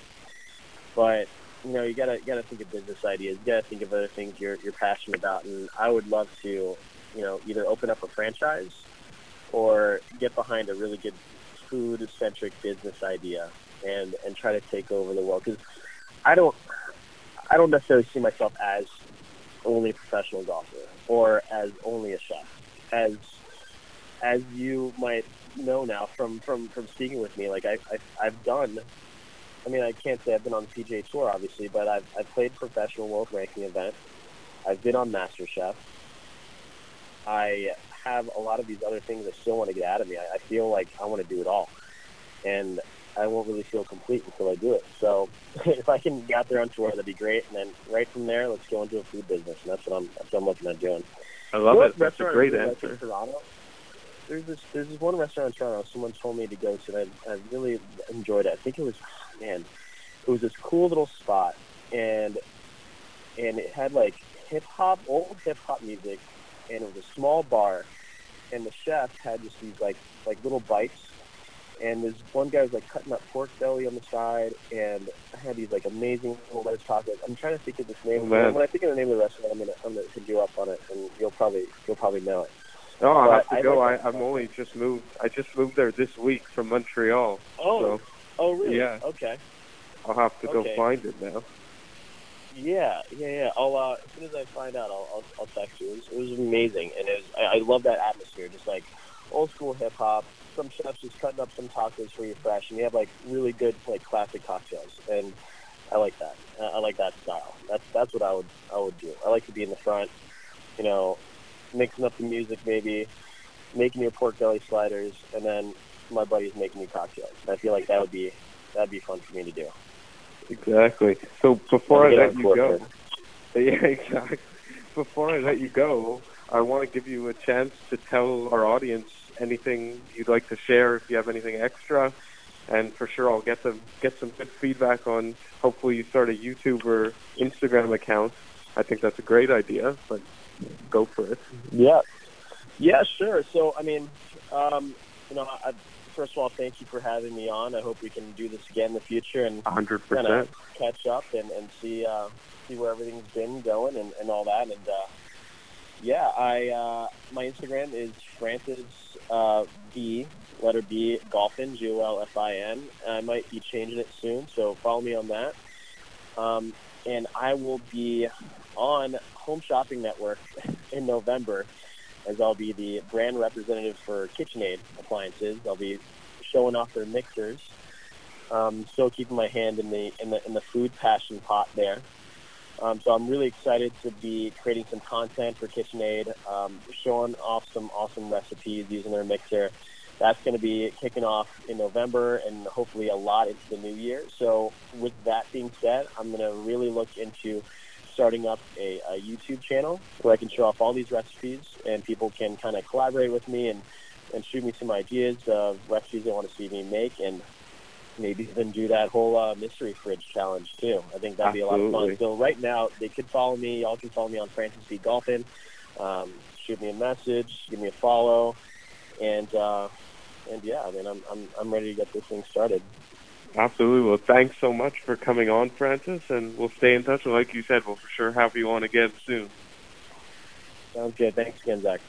But you know, you gotta you gotta think of business ideas. You gotta think of other things you're you're passionate about. And I would love to, you know, either open up a franchise or get behind a really good food centric business idea and and try to take over the world. Because I don't I don't necessarily see myself as only a professional golfer or as only a chef. As as you might know now from from from speaking with me, like I, I I've done. I mean, I can't say I've been on the PGA Tour, obviously, but I've I've played professional world ranking events. I've been on MasterChef. I have a lot of these other things I still want to get out of me. I, I feel like I want to do it all, and I won't really feel complete until I do it. So *laughs* if I can get out there on tour, that'd be great. And then right from there, let's go into a food business, and that's what I'm that's what I'm looking at doing. I love You know it. That's a great I like answer. Toronto. There's this there's this one restaurant in Toronto. Someone told me to go to, and I, I really enjoyed it. I think it was oh, man, it was this cool little spot, and and it had like hip hop, old hip hop music, and it was a small bar, and the chef had just these like like little bites, and this one guy was like cutting up pork belly on the side, and I had these like amazing little lettuce tacos. I'm trying to think of this name. Oh, when I think of the name of the restaurant, I'm gonna I'm gonna hit you up on it, and you'll probably you'll probably know it. No, I have to I go. Like I, I'm only just moved. I just moved there this week from Montreal. Oh, So oh really? yeah. Okay. I'll have to go find it now. Yeah, yeah, yeah. I'll uh, as soon as I find out, I'll I'll, I'll text you. It was, it was amazing, and it was, I, I love that atmosphere, just like old school hip hop. Some chefs just cutting up some tacos for you fresh, and you have like really good like classic cocktails, and I like that. I, like that style. That's that's what I would I would do. I like to be in the front, you know, mixing up the music, maybe making your pork belly sliders, and then my buddies making you cocktails. I feel like that would be that'd be fun for me to do. Exactly. So before I let you go, man. *laughs* yeah, exactly. Before I let you go, I want to give you a chance to tell our audience anything you'd like to share. If you have anything extra, and for sure I'll get them get some good feedback on. Hopefully, you start a YouTube or Instagram account. I think that's a great idea, but go for it. Yeah. Yeah, sure. So, I mean, um, you know, I, first of all, thank you for having me on. I hope we can do this again in the future and A hundred kind of percent. catch up and, and see uh, see where everything's been going and, and all that. And uh, yeah, I uh, my Instagram is Francis uh, B letter B Golfin G O L F I N. I might be changing it soon, so follow me on that. Um, and I will be on Home Shopping Network *laughs* in November, as I'll be the brand representative for KitchenAid appliances. I'll be showing off their mixers. Um, still keeping my hand in the in the in the food passion pot there. Um, so I'm really excited to be creating some content for KitchenAid, um, showing off some awesome recipes using their mixer. That's going to be kicking off in November and hopefully a lot into the new year. So with that being said, I'm going to really look into starting up a, a YouTube channel where I can show off all these recipes and people can kind of collaborate with me and, and shoot me some ideas of recipes they want to see me make and maybe even do that whole uh, mystery fridge challenge too. I think that'd be a lot of fun. So right now they could follow me. Y'all can follow me on Francis B Golfin. Um, shoot me a message, give me a follow, and uh, and yeah, I mean I'm I'm I'm ready to get this thing started. Absolutely. Well, thanks so much for coming on, Francis, and we'll stay in touch. And like you said, we'll for sure have you on again soon. Sounds good. Thanks again, Zack.